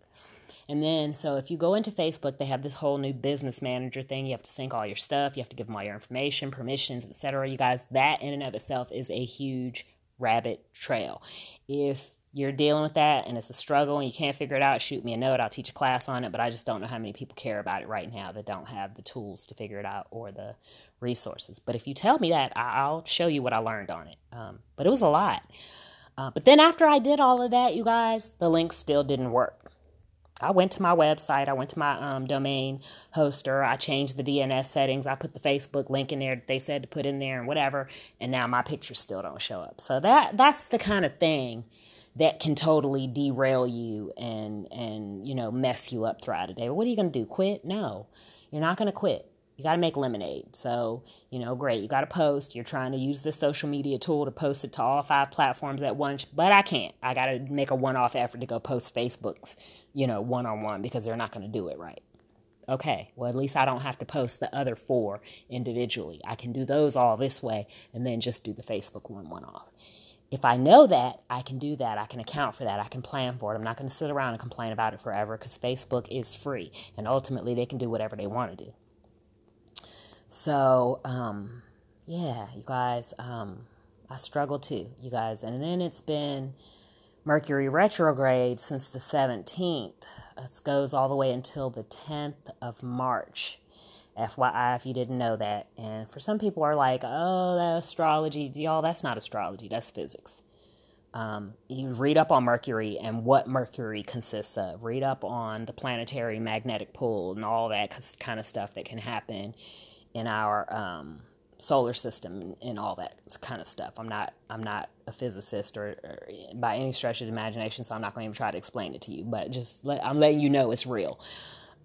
And then, so if you go into Facebook, they have this whole new business manager thing. You have to sync all your stuff, you have to give them all your information, permissions, etc. You guys, that in and of itself is a huge rabbit trail. If you're dealing with that and it's a struggle and you can't figure it out, shoot me a note. I'll teach a class on it, but I just don't know how many people care about it right now that don't have the tools to figure it out or the resources. But if you tell me that, I'll show you what I learned on it. Um, but it was a lot. Uh, but then after I did all of that, you guys, the link still didn't work. I went to my website, I went to my um, domain hoster, I changed the DNS settings, I put the Facebook link in there that they said to put in there and whatever, and now my pictures still don't show up. So that that's the kind of thing that can totally derail you and and you know mess you up throughout the day. But what are you going to do? Quit? No, you're not going to quit. You got to make lemonade. So you know, great. You got to post. You're trying to use this social media tool to post it to all five platforms at once, but I can't. I got to make a one-off effort to go post Facebook's, you know, one-on-one because they're not going to do it right. Okay, well, at least I don't have to post the other four individually. I can do those all this way and then just do the Facebook one one off if I know that, I can do that. I can account for that. I can plan for it. I'm not going to sit around and complain about it forever because Facebook is free and ultimately they can do whatever they want to do. So, um, yeah, you guys, um, I struggle too, you guys. And then it's been Mercury retrograde since the 17th. It goes all the way until the 10th of March. FYI, if you didn't know that. And for some people are like, oh, that astrology, y'all, that's not astrology, that's physics. Um, you read up on Mercury and what Mercury consists of. Read up on the planetary magnetic pull and all that kind of stuff that can happen in our um, solar system and, all that kind of stuff. I'm not I'm not a physicist or, or by any stretch of the imagination, so I'm not going to even try to explain it to you. But just let, I'm letting you know it's real.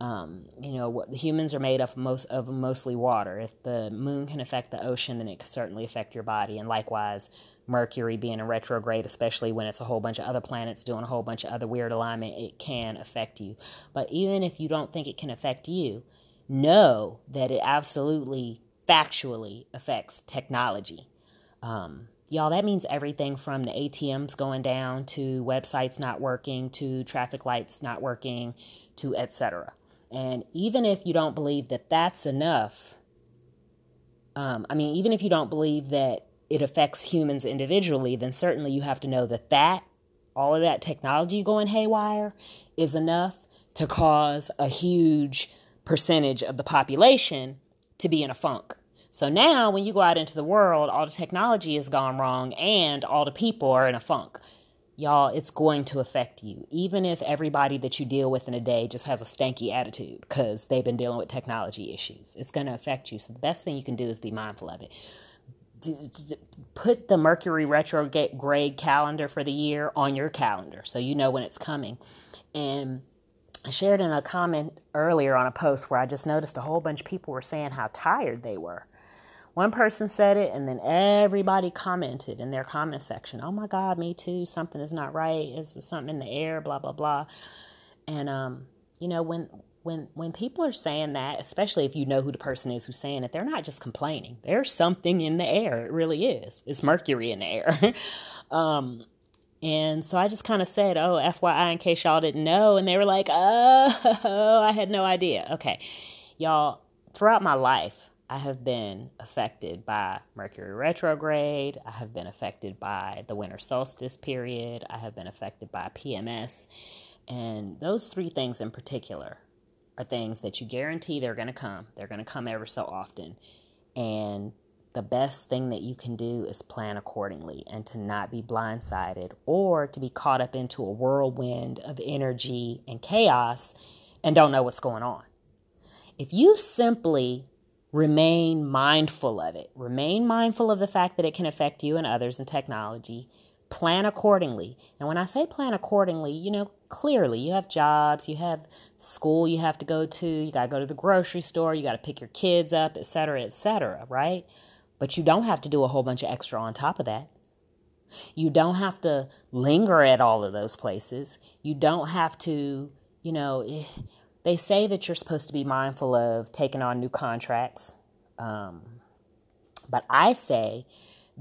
Um, you know, what, humans are made of most of mostly water. If the moon can affect the ocean, then it can certainly affect your body. And likewise, Mercury being in retrograde, especially when it's a whole bunch of other planets doing a whole bunch of other weird alignment, it can affect you. But even if you don't think it can affect you, know that it absolutely, factually affects technology. Um, y'all, that means everything from the ATMs going down to websites not working to traffic lights not working to etc. And even if you don't believe that that's enough, um, I mean, even if you don't believe that it affects humans individually, then certainly you have to know that that, all of that technology going haywire, is enough to cause a huge percentage of the population to be in a funk. So now, when you go out into the world, all the technology has gone wrong and all the people are in a funk. Y'all, it's going to affect you. Even if everybody that you deal with in a day just has a stanky attitude because they've been dealing with technology issues, it's going to affect you. So, the best thing you can do is be mindful of it. Put the Mercury retrograde calendar for the year on your calendar so you know when it's coming. And I shared in a comment earlier on a post where I just noticed a whole bunch of people were saying how tired they were. One person said it, and then everybody commented in their comment section, Oh my God, me too. Something is not right. Is something in the air? Blah, blah, blah. And, um, you know, when, when, when people are saying that, especially if you know who the person is who's saying it, they're not just complaining. There's something in the air. It really is. It's mercury in the air. um, and so I just kind of said, oh, FYI, in case y'all didn't know. And they were like, oh, I had no idea. Okay. Y'all, throughout my life, I have been affected by Mercury retrograde. I have been affected by the winter solstice period. I have been affected by PMS. And those three things in particular are things that you guarantee they're going to come. They're going to come ever so often. And the best thing that you can do is plan accordingly and to not be blindsided or to be caught up into a whirlwind of energy and chaos and don't know what's going on. If you simply remain mindful of it, remain mindful of the fact that it can affect you and others in technology, plan accordingly. And when I say plan accordingly, you know, clearly you have jobs, you have school you have to go to, you got to go to the grocery store, you got to pick your kids up, etc., etc., right? But you don't have to do a whole bunch of extra on top of that. You don't have to linger at all of those places. You don't have to, you know, eh, they say that you're supposed to be mindful of taking on new contracts. Um, but I say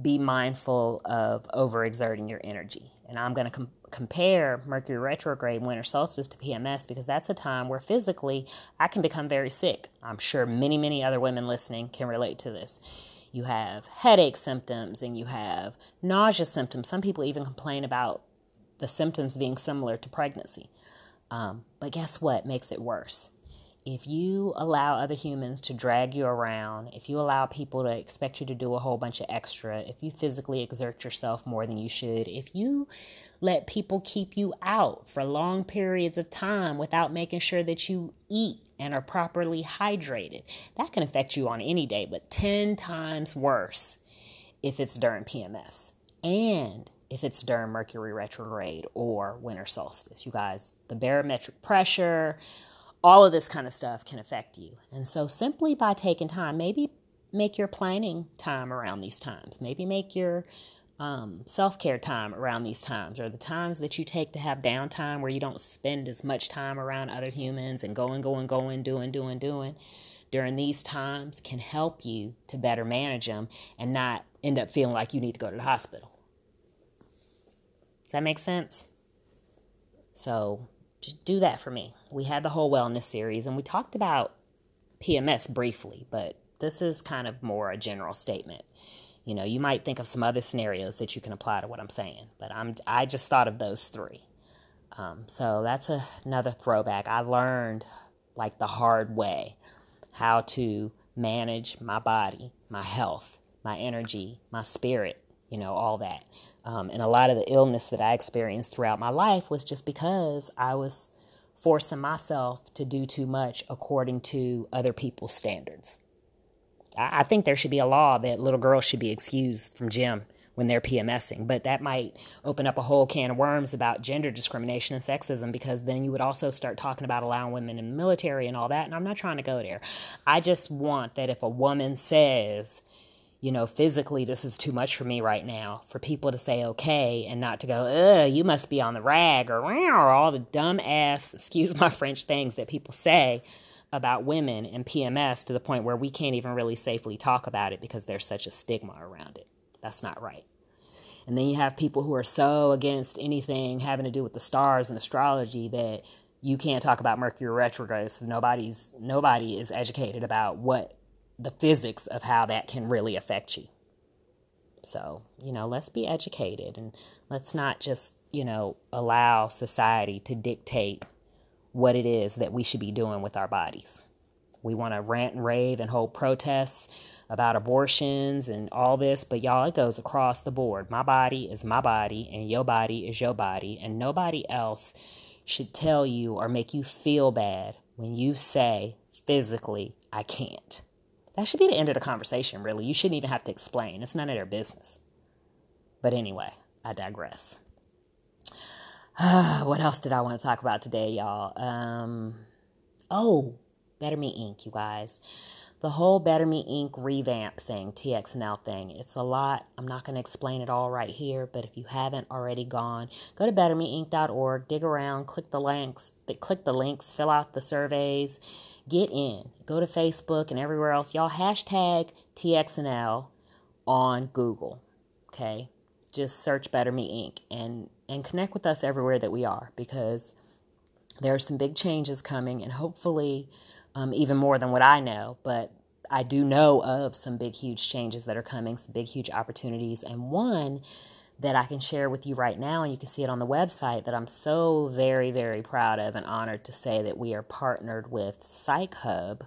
be mindful of overexerting your energy. And I'm going to com- compare Mercury retrograde winter solstice to PMS because that's a time where physically I can become very sick. I'm sure many, many other women listening can relate to this you have headache symptoms and you have nausea symptoms. Some people even complain about the symptoms being similar to pregnancy. Um, but guess what makes it worse? If you allow other humans to drag you around, if you allow people to expect you to do a whole bunch of extra, if you physically exert yourself more than you should, if you let people keep you out for long periods of time without making sure that you eat and are properly hydrated. That can affect you on any day, but 10 times worse if it's during PMS and if it's during Mercury retrograde or winter solstice. You guys, the barometric pressure, all of this kind of stuff can affect you. And so, simply by taking time, maybe make your planning time around these times, maybe make your um, self care time around these times, or the times that you take to have downtime where you don't spend as much time around other humans and going, going, going, doing, doing, doing during these times can help you to better manage them and not end up feeling like you need to go to the hospital. Does that make sense? So just do that for me. We had the whole wellness series and we talked about PMS briefly, but this is kind of more a general statement. You know, you might think of some other scenarios that you can apply to what I'm saying, but I'm I just thought of those three. Um, so that's a, another throwback. I learned like the hard way how to manage my body, my health, my energy, my spirit, you know, all that. Um, and a lot of the illness that I experienced throughout my life was just because I was forcing myself to do too much according to other people's standards. I think there should be a law that little girls should be excused from gym when they're PMSing, but that might open up a whole can of worms about gender discrimination and sexism because then you would also start talking about allowing women in the military and all that. And I'm not trying to go there. I just want that if a woman says, you know, physically, this is too much for me right now, for people to say okay and not to go, ugh, you must be on the rag or, or all the dumb ass, excuse my French things that people say about women and PMS to the point where we can't even really safely talk about it because there's such a stigma around it. That's not right. And then you have people who are so against anything having to do with the stars and astrology that you can't talk about Mercury retrograde. So nobody's nobody is educated about what the physics of how that can really affect you. So, you know, let's be educated and let's not just, you know, allow society to dictate what it is that we should be doing with our bodies. We want to rant and rave and hold protests about abortions and all this, but y'all, it goes across the board. My body is my body, and your body is your body, and nobody else should tell you or make you feel bad when you say physically, I can't. That should be the end of the conversation, really. You shouldn't even have to explain, it's none of their business. But anyway, I digress. what else did I want to talk about today, y'all? Um, oh, Better Me Inc., you guys. The whole Better Me Inc. revamp thing, TXNL thing, it's a lot. I'm not going to explain it all right here, but if you haven't already gone, go to bettermeinc.org, dig around, click the links, click the links, fill out the surveys, get in. Go to Facebook and everywhere else. Y'all hashtag TXNL on Google. Okay? Just search Better Me Inc. and and connect with us everywhere that we are because there are some big changes coming and hopefully um, even more than what I know, but I do know of some big, huge changes that are coming, some big, huge opportunities. And one that I can share with you right now, and you can see it on the website, that I'm so very, very proud of and honored to say that we are partnered with Psych Hub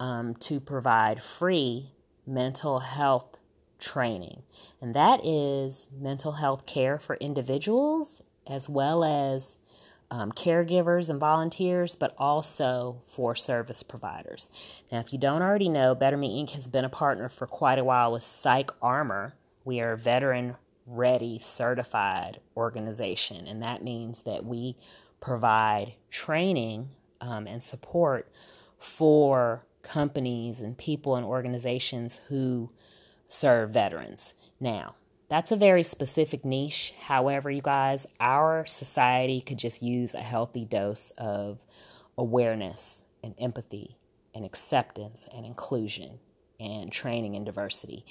um, to provide free mental health training. And that is mental health care for individuals as well as um, caregivers and volunteers, but also for service providers. Now, if you don't already know, Better Me Inc. has been a partner for quite a while with Psych Armor. We are a veteran ready certified organization, and that means that we provide training um, and support for companies and people and organizations who serve veterans. Now, that's a very specific niche. However, you guys, our society could just use a healthy dose of awareness and empathy and acceptance and inclusion and training and diversity.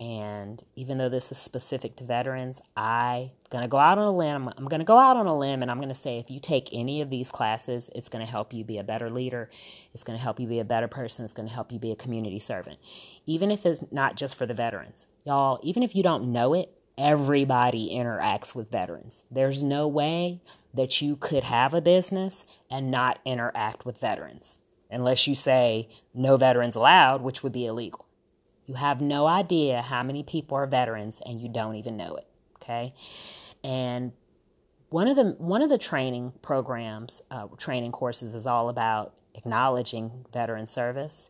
And even though this is specific to veterans, I'm going to go out on a limb. I'm going to go out on a limb and I'm going to say if you take any of these classes, it's going to help you be a better leader. It's going to help you be a better person. It's going to help you be a community servant. Even if it's not just for the veterans. Y'all, even if you don't know it, everybody interacts with veterans. There's no way that you could have a business and not interact with veterans unless you say no veterans allowed, which would be illegal. You have no idea how many people are veterans and you don't even know it. Okay. And one of the one of the training programs, uh, training courses, is all about acknowledging veteran service.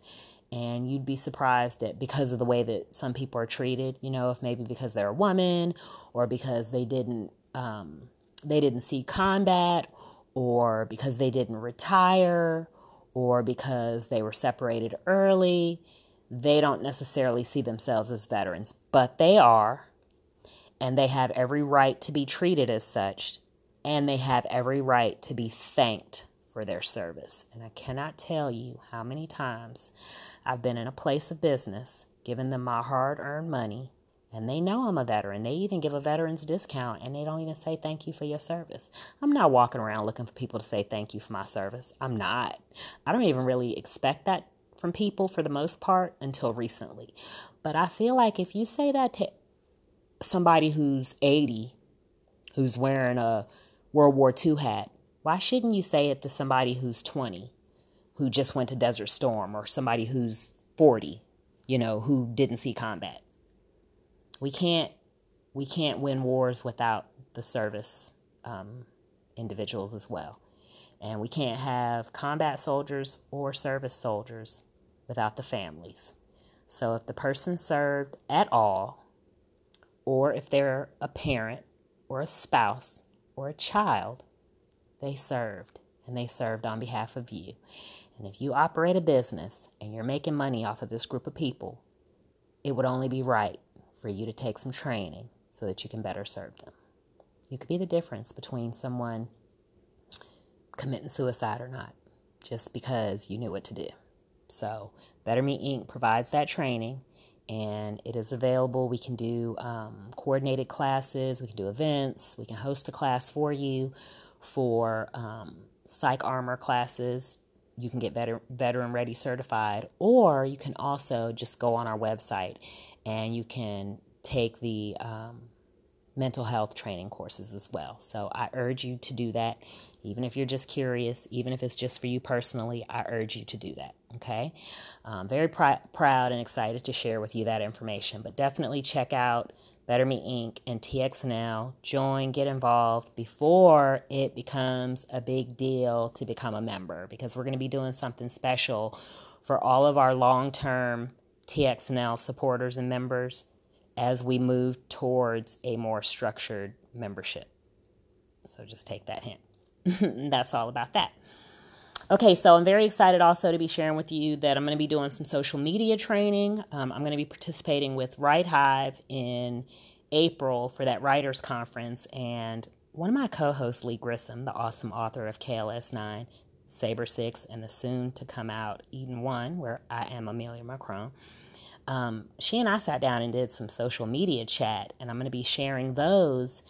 And you'd be surprised that because of the way that some people are treated, you know, if maybe because they're a woman or because they didn't um, they didn't see combat or because they didn't retire or because they were separated early they don't necessarily see themselves as veterans, but they are, and they have every right to be treated as such, and they have every right to be thanked for their service. And I cannot tell you how many times I've been in a place of business, giving them my hard earned money, and they know I'm a veteran. They even give a veteran's discount and they don't even say thank you for your service. I'm not walking around looking for people to say thank you for my service. I'm not. I don't even really expect that from people for the most part until recently. But I feel like if you say that to somebody who's 80, who's wearing a World War II hat, why shouldn't you say it to somebody who's 20, who just went to Desert Storm, or somebody who's 40, you know, who didn't see combat? We can't we can't win wars without the service um, individuals as well. And we can't have combat soldiers or service soldiers without the families. So if the person served at all, or if they're a parent or a spouse or a child, they served and they served on behalf of you. And if you operate a business and you're making money off of this group of people, it would only be right for you to take some training so that you can better serve them. You could be the difference between someone committing suicide or not, just because you knew what to do. So, Better Me Inc. provides that training and it is available. We can do um, coordinated classes, we can do events, we can host a class for you for um, psych armor classes. You can get better, veteran ready certified, or you can also just go on our website and you can take the um, mental health training courses as well. So I urge you to do that. Even if you're just curious, even if it's just for you personally, I urge you to do that. Okay. I'm very pr- proud and excited to share with you that information, but definitely check out Better Me Inc. and TXNL. Join, get involved before it becomes a big deal to become a member because we're going to be doing something special for all of our long term TXNL supporters and members as we move towards a more structured membership. So just take that hint. That's all about that. Okay, so I'm very excited also to be sharing with you that I'm going to be doing some social media training. Um, I'm going to be participating with Write Hive in April for that writers conference, and one of my co-hosts, Lee Grissom, the awesome author of KLS Nine, Saber Six, and the soon to come out Eden One, where I am Amelia Macron um, she and I sat down and did some social media chat, and I'm going to be sharing those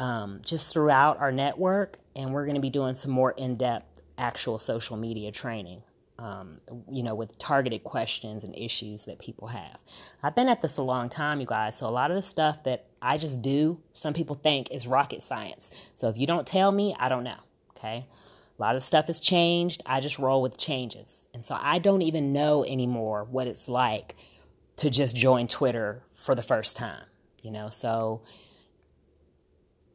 um, just throughout our network, and we're going to be doing some more in depth actual social media training. Um, you know, with targeted questions and issues that people have. I've been at this a long time, you guys, so a lot of the stuff that I just do, some people think is rocket science. So if you don't tell me, I don't know, okay? A lot of stuff has changed. I just roll with changes. And so I don't even know anymore what it's like to just join Twitter for the first time, you know? So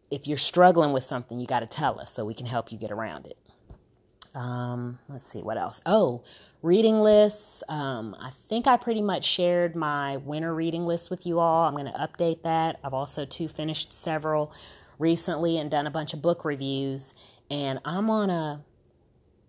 if you're struggling with something, you got to tell us so we can help you get around it. Um, let's see what else. Oh, reading lists. Um, I think I pretty much shared my winter reading list with you all. I'm going to update that. I've also too finished several recently and done a bunch of book reviews. And I'm on a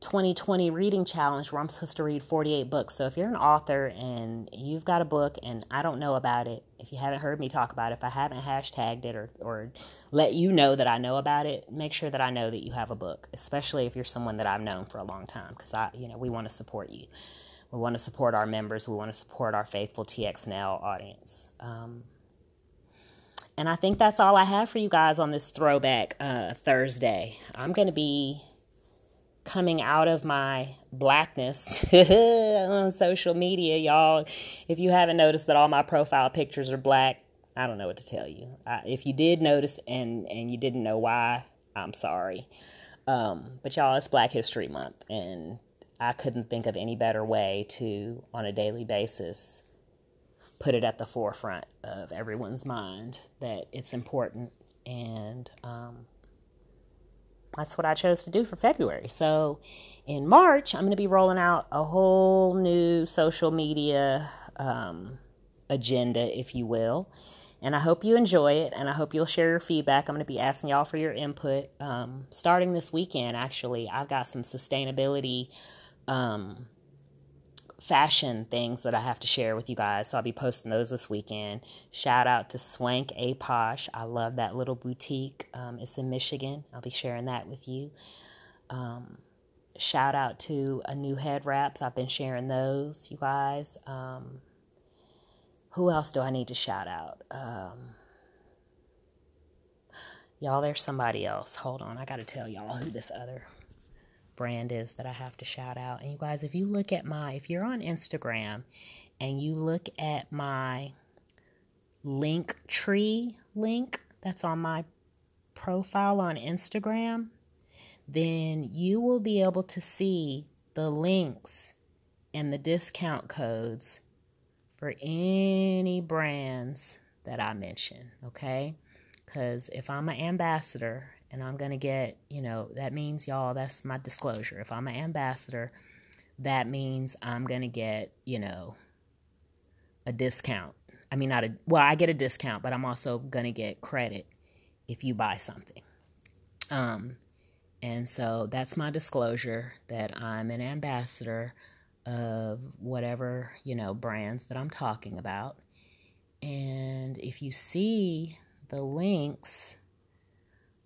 2020 reading challenge where I'm supposed to read 48 books. So if you're an author and you've got a book and I don't know about it, if you haven't heard me talk about it, if I haven't hashtagged it or, or let you know that I know about it, make sure that I know that you have a book, especially if you're someone that I've known for a long time because I, you know, we want to support you. We want to support our members. We want to support our faithful TXNL audience. Um, and I think that's all I have for you guys on this throwback uh, Thursday. I'm going to be coming out of my blackness on social media, y'all. If you haven't noticed that all my profile pictures are black, I don't know what to tell you. I, if you did notice and and you didn't know why, I'm sorry. Um, but y'all, it's Black History Month, and I couldn't think of any better way to, on a daily basis, put it at the forefront of everyone's mind that it's important and um, that's what I chose to do for February. So in March, I'm going to be rolling out a whole new social media um, agenda, if you will. And I hope you enjoy it and I hope you'll share your feedback. I'm going to be asking y'all for your input um, starting this weekend, actually. I've got some sustainability um, fashion things that I have to share with you guys. So I'll be posting those this weekend. Shout out to Swank A Posh. I love that little boutique. Um, it's in Michigan. I'll be sharing that with you. Um, shout out to a new head wraps. I've been sharing those, you guys. Um, who else do I need to shout out? Um, y'all, there's somebody else. Hold on, I got to tell y'all who this other brand is that I have to shout out. And you guys, if you look at my, if you're on Instagram and you look at my link tree link that's on my profile on Instagram, then you will be able to see the links and the discount codes for any brands that I mention, okay? Because if I'm an ambassador and I'm going to get, you know, that means, y'all, that's my disclosure. If I'm an ambassador, that means I'm going to get, you know, a discount. I mean, not a, well, I get a discount, but I'm also going to get credit if you buy something. Um, and so that's my disclosure that I'm an ambassador of whatever, you know, brands that I'm talking about. And if you see the links,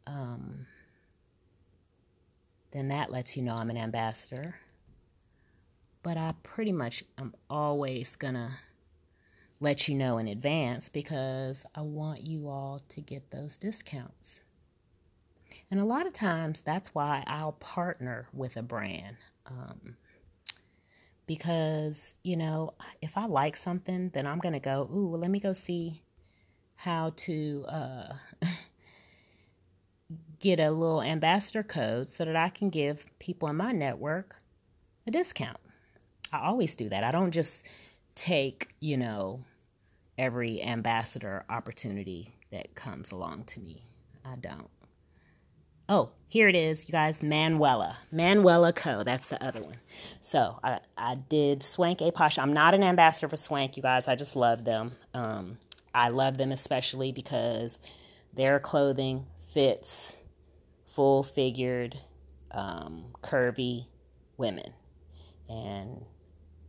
um, then that lets you know I'm an ambassador. But I pretty much am always gonna let you know in advance because I want you all to get those discounts. And a lot of times that's why I'll partner with a brand. Um, because, you know, if I like something, then I'm going to go, ooh, well, let me go see how to uh, get a little ambassador code so that I can give people in my network a discount. I always do that. I don't just take, you know, every ambassador opportunity that comes along to me. I don't. Oh, here it is, you guys. Manuela. Manuela Co. That's the other one. So I, I did Swank A Posh. I'm not an ambassador for Swank, you guys. I just love them. Um, I love them especially because their clothing fits full figured, um, curvy women. And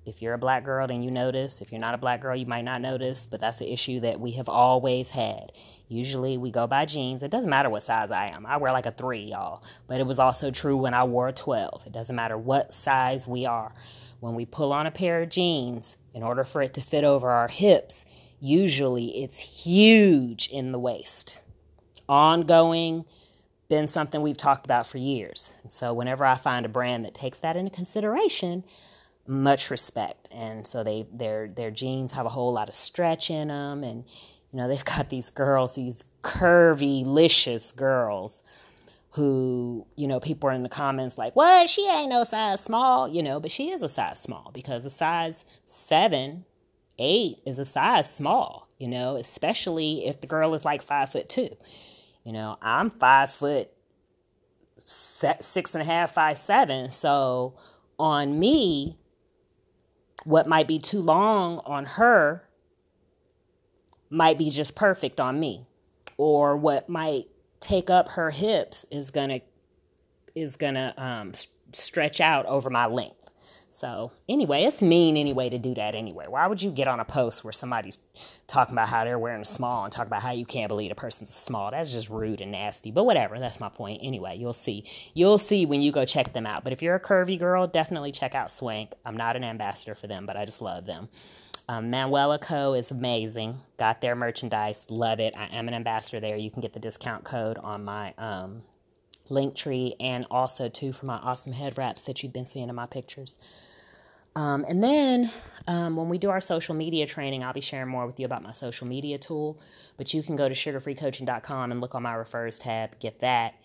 if you're a black girl, then you notice. If you're not a black girl, you might not notice, but that's an issue that we have always had. Usually we go by jeans. It doesn't matter what size I am. I wear like a three, y'all. But it was also true when I wore a 12. It doesn't matter what size we are. When we pull on a pair of jeans, in order for it to fit over our hips, usually it's huge in the waist. Ongoing, been something we've talked about for years. And so whenever I find a brand that takes that into consideration, much respect. And so they their their jeans have a whole lot of stretch in them, and you know they've got these girls, these curvy, licious girls who you know people are in the comments like, "What? She ain't no size small," you know, but she is a size small because a size seven, eight is a size small, you know, especially if the girl is like five foot two. You know, I'm five foot six and a half, five seven, so on me what might be too long on her might be just perfect on me. Or what might take up her hips is gonna is gonna um, stretch out over my length so anyway, it's mean anyway to do that anyway. Why would you get on a post where somebody's talking about how they're wearing small and talk about how you can't believe a person's small? That's just rude and nasty. But whatever, that's my point. Anyway, you'll see. You'll see when you go check them out. But if you're a curvy girl, definitely check out Swank. I'm not an ambassador for them, but I just love them. Um, Manuela Co. is amazing. Got their merchandise. Love it. I am an ambassador there. You can get the discount code on my um, Linktree, and also too for my awesome head wraps that you've been seeing in my pictures. Um, and then um, when we do our social media training, I'll be sharing more with you about my social media tool. But you can go to sugarfreecoaching.com and look on my refers tab, get that.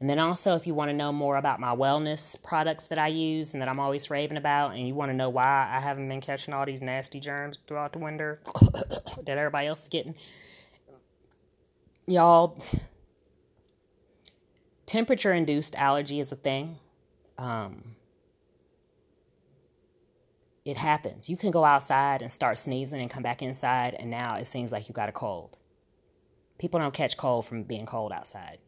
And then also, if you want to know more about my wellness products that I use and that I'm always raving about, and you want to know why I haven't been catching all these nasty germs throughout the winter that everybody else is getting, y'all, temperature induced allergy is a thing. Um, it happens. You can go outside and start sneezing and come back inside, and now it seems like you got a cold. People don't catch cold from being cold outside.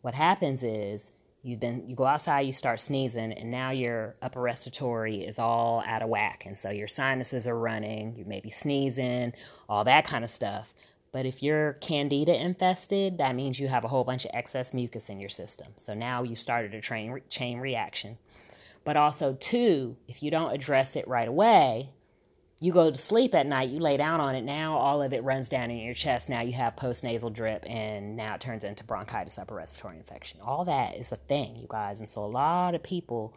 What happens is you've been you go outside, you start sneezing, and now your upper respiratory is all out of whack, and so your sinuses are running. You may be sneezing, all that kind of stuff. But if you're candida infested, that means you have a whole bunch of excess mucus in your system. So now you've started a train, chain reaction. But also, two, if you don't address it right away, you go to sleep at night, you lay down on it, now all of it runs down in your chest. Now you have postnasal drip, and now it turns into bronchitis, upper respiratory infection. All that is a thing, you guys. And so a lot of people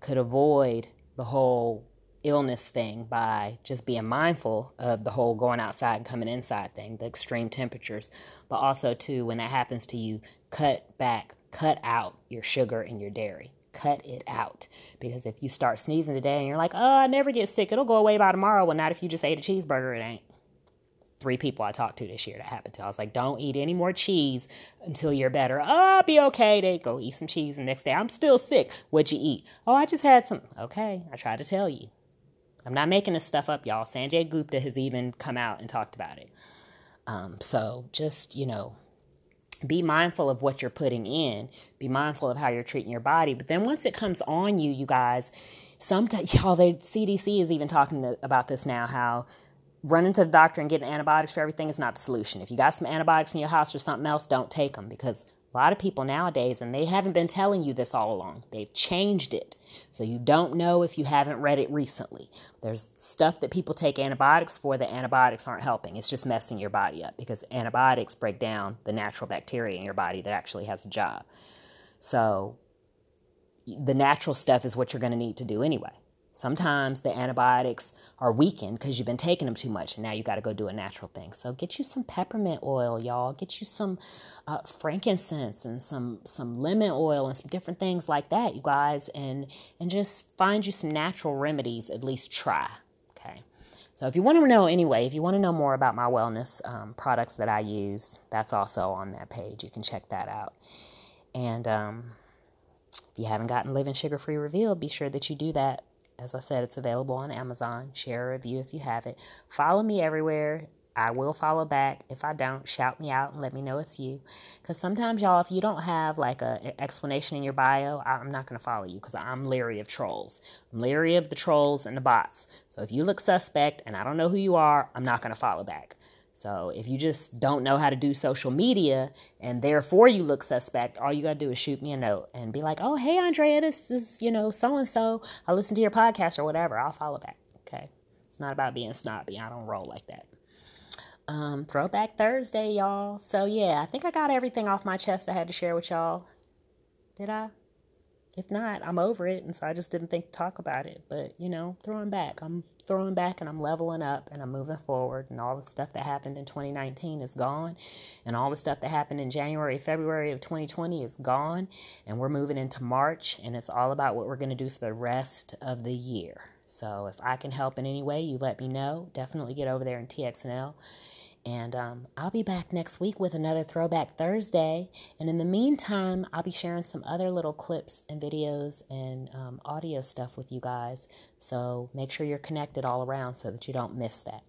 could avoid the whole illness thing by just being mindful of the whole going outside and coming inside thing, the extreme temperatures. But also, too, when that happens to you, cut back, cut out your sugar and your dairy. Cut it out. Because if you start sneezing today and you're like, oh, I never get sick, it'll go away by tomorrow. Well, not if you just ate a cheeseburger, it ain't. Three people I talked to this year that happened to. I was like, don't eat any more cheese until you're better. Oh, I'll be okay. They go eat some cheese. And next day, I'm still sick. What'd you eat? Oh, I just had some. Okay, I tried to tell you. I'm not making this stuff up, y'all. Sanjay Gupta has even come out and talked about it. Um, so just, you know, be mindful of what you're putting in. Be mindful of how you're treating your body. But then once it comes on you, you guys, sometimes, y'all, the CDC is even talking to, about this now, how running to the doctor and getting antibiotics for everything is not the solution. If you got some antibiotics in your house or something else, don't take them because a lot of people nowadays, and they haven't been telling you this all along, they've changed it. So you don't know if you haven't read it recently. There's stuff that people take antibiotics for that antibiotics aren't helping. It's just messing your body up because antibiotics break down the natural bacteria in your body that actually has a job. So the natural stuff is what you're going to need to do anyway. Sometimes the antibiotics are weakened because you've been taking them too much, and now you got to go do a natural thing. So get you some peppermint oil, y'all. Get you some uh, frankincense and some some lemon oil and some different things like that, you guys, and and just find you some natural remedies. At least try. Okay. So if you want to know anyway, if you want to know more about my wellness um, products that I use, that's also on that page. You can check that out. And um, if you haven't gotten Living Sugar Free Revealed, be sure that you do that as I said, it's available on Amazon. Share a review if you have it. Follow me everywhere. I will follow back. If I don't, shout me out and let me know it's you. Because sometimes, y'all, if you don't have like a, an explanation in your bio, I'm not going to follow you because I'm leery of trolls. I'm leery of the trolls and the bots. So if you look suspect and I don't know who you are, I'm not going to follow back. So if you just don't know how to do social media and therefore you look suspect, all you got to do is shoot me a note and be like, oh, hey, Andrea, this is, you know, so and so. I listen to your podcast or whatever. I'll follow back. Okay. It's not about being snobby. I don't roll like that. Um, Throwback Thursday, y'all. So yeah, I think I got everything off my chest I had to share with y'all. Did I? If not, I'm over it. And so I just didn't think to talk about it. But, you know, throwing back. I'm throwing back and I'm leveling up and I'm moving forward. And all the stuff that happened in 2019 is gone. And all the stuff that happened in January, February of 2020 is gone. And we're moving into March. And it's all about what we're going to do for the rest of the year. So if I can help in any way, you let me know. Definitely get over there in TXNL and um, I'll be back next week with another Throwback Thursday. And in the meantime, I'll be sharing some other little clips and videos and um, audio stuff with you guys. So make sure you're connected all around so that you don't miss that.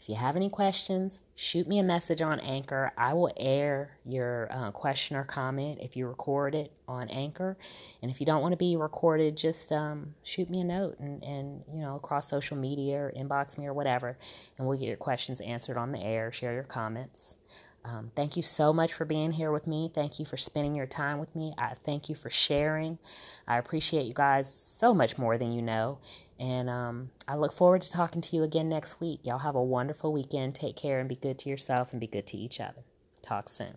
If you have any questions, shoot me a message on Anchor. I will air your uh, question or comment if you record it on Anchor. And if you don't want to be recorded, just um, shoot me a note and, and, you know, across social media or inbox me or whatever. And we'll get your questions answered on the air, share your comments. Um, thank you so much for being here with me. Thank you for spending your time with me. I thank you for sharing. I appreciate you guys so much more than you know. And um, I look forward to talking to you again next week. Y'all have a wonderful weekend. Take care and be good to yourself and be good to each other. Talk soon.